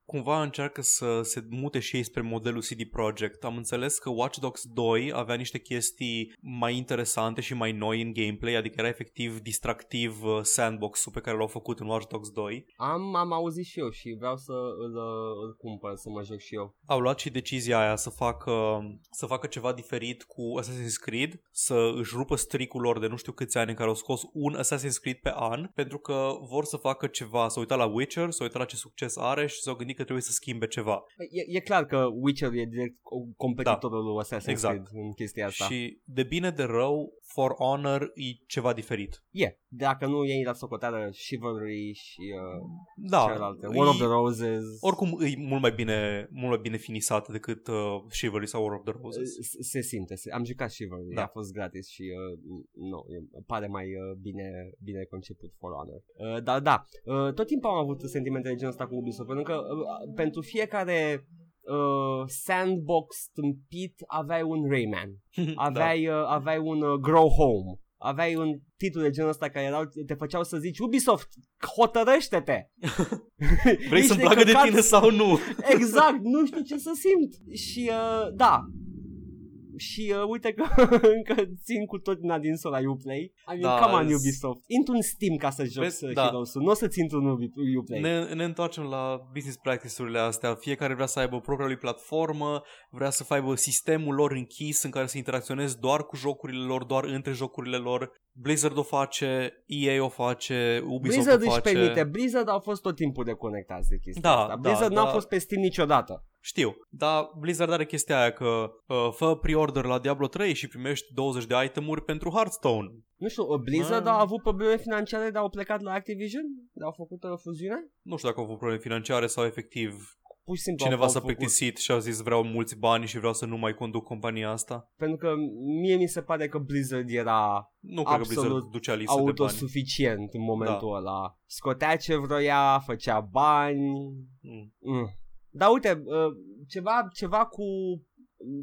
cumva încearcă să se mute și ei spre modelul CD Projekt. Am înțeles că Watch Dogs 2 avea niște chestii mai interesante și mai noi în gameplay, adică era efectiv distractiv uh, sandbox-ul pe care l-au făcut în Watch Dogs 2. Am, am auzit și eu și vreau să îl, uh, îl cumpăr, să mă joc și eu. Au luat și decizia aia să facă, să facă ceva diferit cu Assassin's Creed, să își rupă stricul lor de nu știu câți ani în care au scos un Assassin's Creed pe an, pentru că vor să facă ceva, să uitat la Witcher, să uitat la ce succes are și s-au gândit că trebuie să schimbe ceva. E, e clar că Witcher e direct competitorul lui Assassin's Exact. Creed în chestia asta. Și de bine de rău, For Honor e ceva diferit. E, dacă nu iei la socoteală Chivalry și uh, Da, celelalte, e- War of the Roses, oricum e mult mai bine, mult mai bine finisat decât uh, Chivalry sau War of the Roses. se, se simte. Se, am jucat Chivalry, Da. a fost gratis și uh, nu, e, pare mai uh, bine, bine conceput For Honor. Uh, dar da, uh, tot timpul am avut sentimente de genul ăsta cu Ubisoft, pentru că uh, pentru fiecare uh, sandbox tâmpit aveai un Rayman. aveai, uh, aveai un uh, Grow Home, aveai un titlu de genul ăsta care erau, te făceau să zici Ubisoft, hotărăște-te! da. Vrei Ești să-mi placă de necăcat. tine sau nu? Exact, nu știu ce să simt. Și uh, da, și uh, uite că încă țin cu tot nadinsul la Uplay. I mean, Da, come on s- Ubisoft. Intru în Steam ca să joc Vezi, să da. Heroes-ul. Nu o să-ți intru în Ubi- Uplay. Ne, ne întoarcem la business practice-urile astea. Fiecare vrea să aibă propria lui platformă, vrea să aibă sistemul lor închis în care să interacționezi doar cu jocurile lor, doar între jocurile lor. Blizzard o face, EA o face, Ubisoft Blizzard o își face. permite. Blizzard au fost tot timpul deconectați de chestia Da, asta. da, Blizzard n-a da. fost pe Steam niciodată. Știu, dar Blizzard are chestia aia că uh, fă pre-order la Diablo 3 și primești 20 de itemuri pentru Hearthstone. Nu știu, uh, Blizzard Ah. a avut probleme financiare de au plecat la Activision? De au făcut o fuziune? Nu știu dacă au avut probleme financiare sau efectiv Pur și simplu cineva au, s-a au făcut. plictisit și a zis vreau mulți bani și vreau să nu mai conduc compania asta. Pentru că mie mi se pare că Blizzard era Nu cred că Absolut Blizzard ducea lipsă de bani. autosuficient în momentul da. ăla. Scotea ce vroia, făcea bani. Mm. Mm. Dar uite, uh, ceva, ceva cu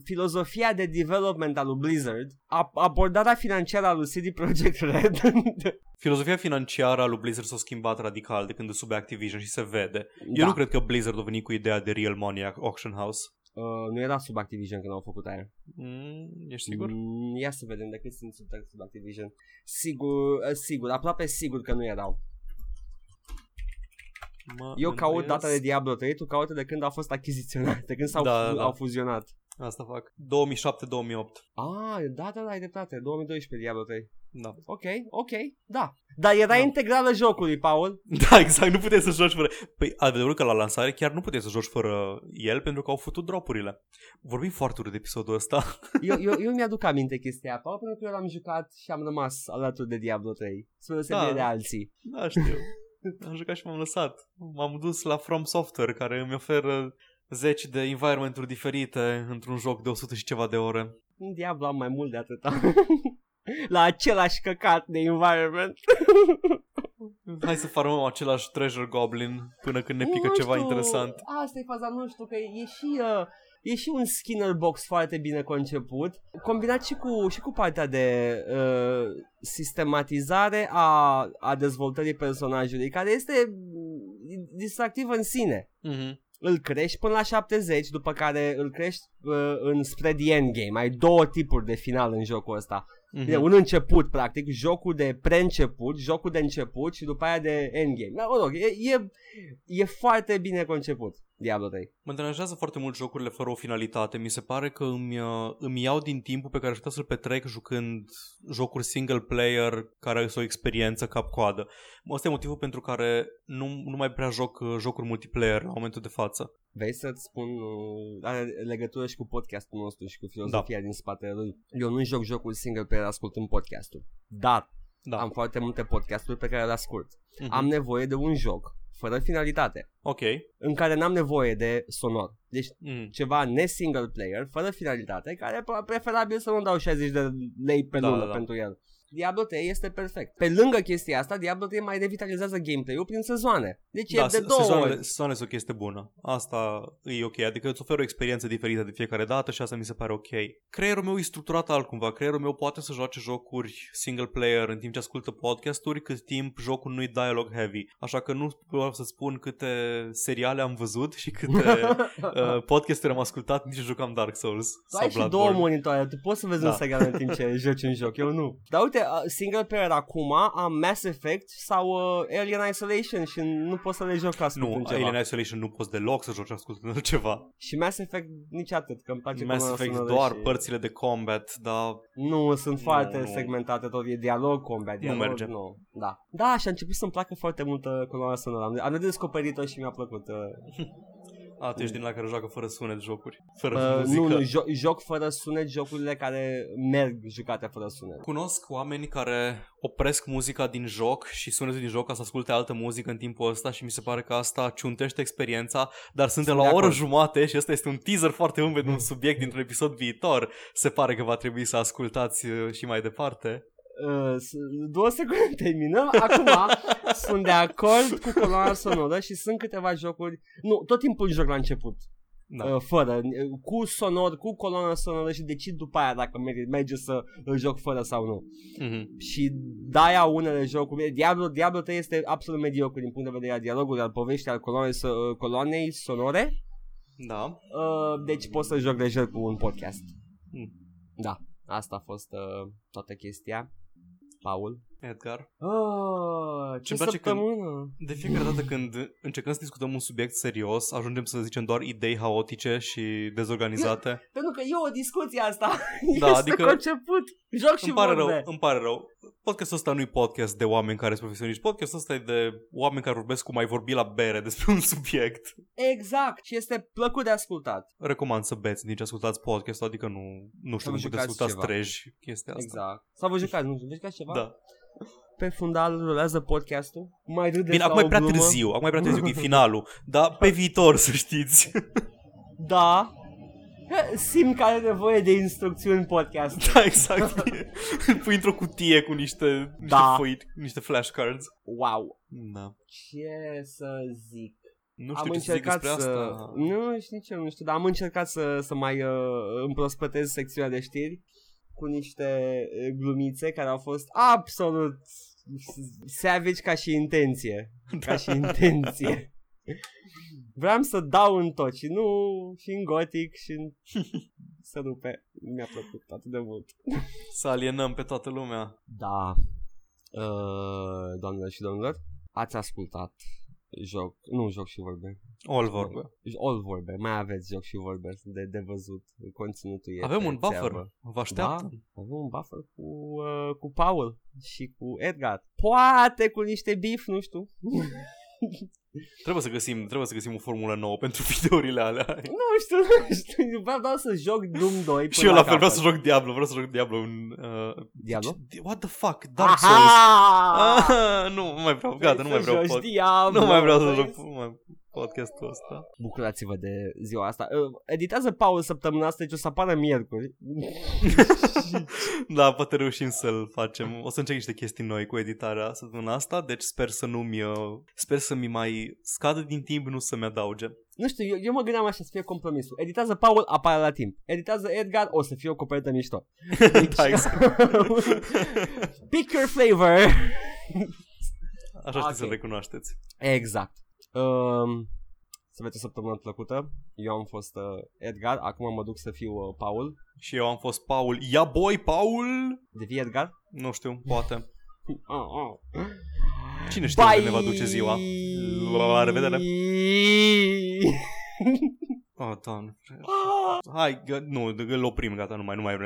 filozofia de development al lui Blizzard, a- abordarea financiară a lui CD Projekt Red. Filozofia financiară a lui Blizzard s-a schimbat radical de când e sub Activision și se vede. Eu Da. nu cred că Blizzard a venit cu ideea de Real Money Auction House. uh, nu era sub Activision când au făcut aia. Mm, ești sigur? Mm, ia să vedem de cât sunt sub, sub Activision. Sigur, uh, sigur, aproape sigur că nu erau. Mă Eu caut îndoiesc. data de Diablo 3, tu caută de când a fost achiziționat, de când s-au Da, fu- da. au fuzionat. Asta fac. 2007-2008. Ah, da, da, da, ai dreptate, 2012 Diablo 3. Da. Ok, ok, da. Dar era Da. integrală jocului, Paul. Da, exact, nu puteai să joci fără... Păi adevărul că la lansare chiar nu puteai să joci fără el pentru că au făcut dropurile. Vorbim foarte urât de episodul ăsta. Eu, eu, eu mi-aduc aminte chestia aia, Paul, pentru că eu l-am jucat și am rămas alături de Diablo 3. Spre deosebire Da. de alții. Da, știu. Am jucat și m-am lăsat. M-am dus la From Software care îmi oferă zeci de environment-uri diferite într-un joc de 100 și ceva de ore. În Diablo am mai mult de atâta. La același căcat de environment. Hai să farmăm același treasure goblin până când ne pică Nu ceva știu, interesant. Asta e faza, nu știu, că e și, uh, e și un Skinner box foarte bine conceput, combinat și cu, și cu partea de uh, sistematizare a, a dezvoltării personajului, care este mm, distractiv în sine. Mhm. Îl crești până la 70, după care îl crești uh, în spre the endgame. Ai două tipuri de final în jocul ăsta. Mhm. Bine, un început, practic, jocul de pre-început, jocul de început și după aia de endgame. Dar, mă rog, e, e, e foarte bine conceput Diablo 3. Mă deranjează foarte mult jocurile fără o finalitate. Mi se pare că îmi, uh, îmi iau din timpul pe care aș putea să-l petrec jucând jocuri single player care sunt o experiență cap-coadă. Asta e motivul pentru care nu, nu mai prea joc uh, jocuri multiplayer la momentul de față. Vrei să-ți spun, uh, are legătură și cu podcastul nostru și cu filozofia Da. din spatele lui. Eu nu joc jocul single player ascultând podcastul, dar Da. am foarte multe podcasturi pe care le ascult. Mhm. Am nevoie de un joc fără finalitate, Ok. în care n-am nevoie de sonor. Deci Mm. ceva ne-single player, fără finalitate, care e preferabil să nu dau 60 de lei pe Da, lună da, da. pentru el. Diablo 3 este perfect. Pe lângă chestia asta, Diablo 3 mai revitalizează gameplay-ul prin sezoane. Deci Da, e de două sezoanele, ori. sezoanele sunt o chestie bună. Asta e ok. Adică îți oferă o experiență diferită de fiecare dată și asta mi se pare ok. Creierul meu e structurat altcumva. Creierul meu poate să joace jocuri single player în timp ce ascultă podcasturi, cât timp jocul nu-i dialogue heavy. Așa că nu pot să spun câte seriale am văzut și câte uh, podcasturi am ascultat nici jucam Dark Souls Tu sau ai și două Bloodborne. monitoare, tu poți să vezi Da. un serial în timp ce joci un joc, eu nu. Dar uite, uh, single player acum am Mass Effect sau uh, Alien Isolation și nu pot să le joc ascultând Nu, ceva. Alien Isolation nu poți deloc să joci ascultând ceva. Și Mass Effect nici atât, că îmi place Mass coloana Effect sonoră doar și... părțile de combat, dar Nu, sunt foarte nu. segmentate tot, e dialog, combat, dialog, merge. Nu. Da. Da, și a început să-mi placă foarte mult uh, coloana sonoră. Am, am redescoperit-o și mi-a plăcut. Uh, A, tu ești din la care joacă fără sunet jocuri. Fără uh, muzică. nu, nu, jo- joc fără sunet, jocurile care merg jucate fără sunet. Cunosc oameni care opresc muzica din joc și sunetul din joc ca să asculte altă muzică în timpul ăsta și mi se pare că asta ciuntește experiența, dar suntem Sunt la de o oră acord. jumate și ăsta este un teaser foarte umed de un subiect dintr-un episod viitor. Se pare că va trebui să ascultați uh, și mai departe. Uh, s- două secunde terminăm. Acum sunt de acord cu coloana sonoră și sunt câteva jocuri. Nu, tot timpul joc la început. Da. Uh, fără, uh, cu sonor, cu coloana sonoră și decid după aia dacă merge, merge să îl joc fără sau nu. Mhm. Și de-aia unele jocuri, Diablo, Diablo 3 este absolut mediocru din punct de vedere al dialogului, al poveștii, al coloanei, so- uh, coloanei sonore, Da. uh, deci pot să joc lejer cu un podcast. Mm. Da, asta a fost uh, toată chestia. Paul. Edgar. Oh, ce Ce-mi place când- săptămână! De fiecare dată când încercăm să discutăm un subiect serios, ajungem să zicem doar idei haotice și dezorganizate. Pentru că e o discuție asta. Da, este adică- conceput. Joc și Îmi pare vorbe. rău, îmi pare rău. Podcastul ăsta nu e podcast de oameni care sunt profesioniști. Podcastul ăsta e de oameni care vorbesc cum ai vorbi la bere despre un subiect. Exact, și este plăcut de ascultat. Recomand să beți din ce ascultați podcastul, adică nu, nu știu vă cum puteți jucați ascultați ceva. treji chestia asta. Exact. Sau vă jucați, nu știu, vă jucați ceva? Da. Pe fundal rulează podcastul. Mai râde Bine, sau acum e o prea glumă. târziu, acum e prea târziu, că e finalul. Dar pe viitor, să știți. Da. Simt că are nevoie de instrucțiuni în podcast. da, exact. Îl pui într-o cutie cu niște, niște Da. foi, niște flashcards. Wow. Da. Ce să zic? Nu știu am ce să zic încercat despre să... asta. Nu știu nici eu, nu știu, dar am încercat să, să mai uh, împrospătez secțiunea de știri cu niște uh, glumițe care au fost absolut savage ca și intenție. Ca și intenție. Vreau să dau în tot și nu și în gotic și în... să rupe. Mi-a plăcut atât de mult. Să alienăm pe toată lumea. Da. Uh, doamnelor și domnilor, ați ascultat joc, nu joc și vorbe. All vorbe. All vorbe, mai aveți joc și vorbe de, de văzut. Conținutul e Avem pe un buffer. țeavă. Vă așteaptă. Da, avem un buffer cu, uh, cu Paul și cu Edgar. Poate cu niște beef, nu știu. Trebuie să găsim, trebuie să găsim o formulă nouă pentru videourile alea. nu știu, nu știu. Vreau doar să joc Doom 2 Și eu la fel vreau să joc Diablo, vreau să joc Diablo în... Uh, Diablo? ce- What the fuck? Dark Souls. Aha! Ah, nu, nu mai vreau, gata, nu mai vreau pod- Diablo, Nu mai vreau să vrei joc mai podcastul ăsta. Bucurați-vă de ziua asta. Uh, Editează Paul săptămâna asta, deci o să apară miercuri. Da, poate reușim să-l facem. O să încerc niște chestii noi cu editarea săptămâna asta, deci sper să nu-mi... uh, Sper să mi mai scadă din timp, nu să-mi adauge. Nu știu, eu, eu mă gândeam așa să fie compromisul. Editează Paul, apare la timp. Editează Edgar, o să fie o copertă mișto. Deci, da, exact. Pick your flavor. Așa știți Ok. să-l recunoașteți. Exact. Um, aveți o săptămână plăcută. Eu am fost uh, Edgar, acum mă duc să fiu uh, Paul. Și eu am fost Paul. Ia boy, Paul! Devii Edgar? Nu știu, poate. Oh, oh. Cine știe unde ne va duce ziua? La revedere! Oh, doamne. Hai, gă- nu, îl oprim, gata, nu mai, nu mai vrem.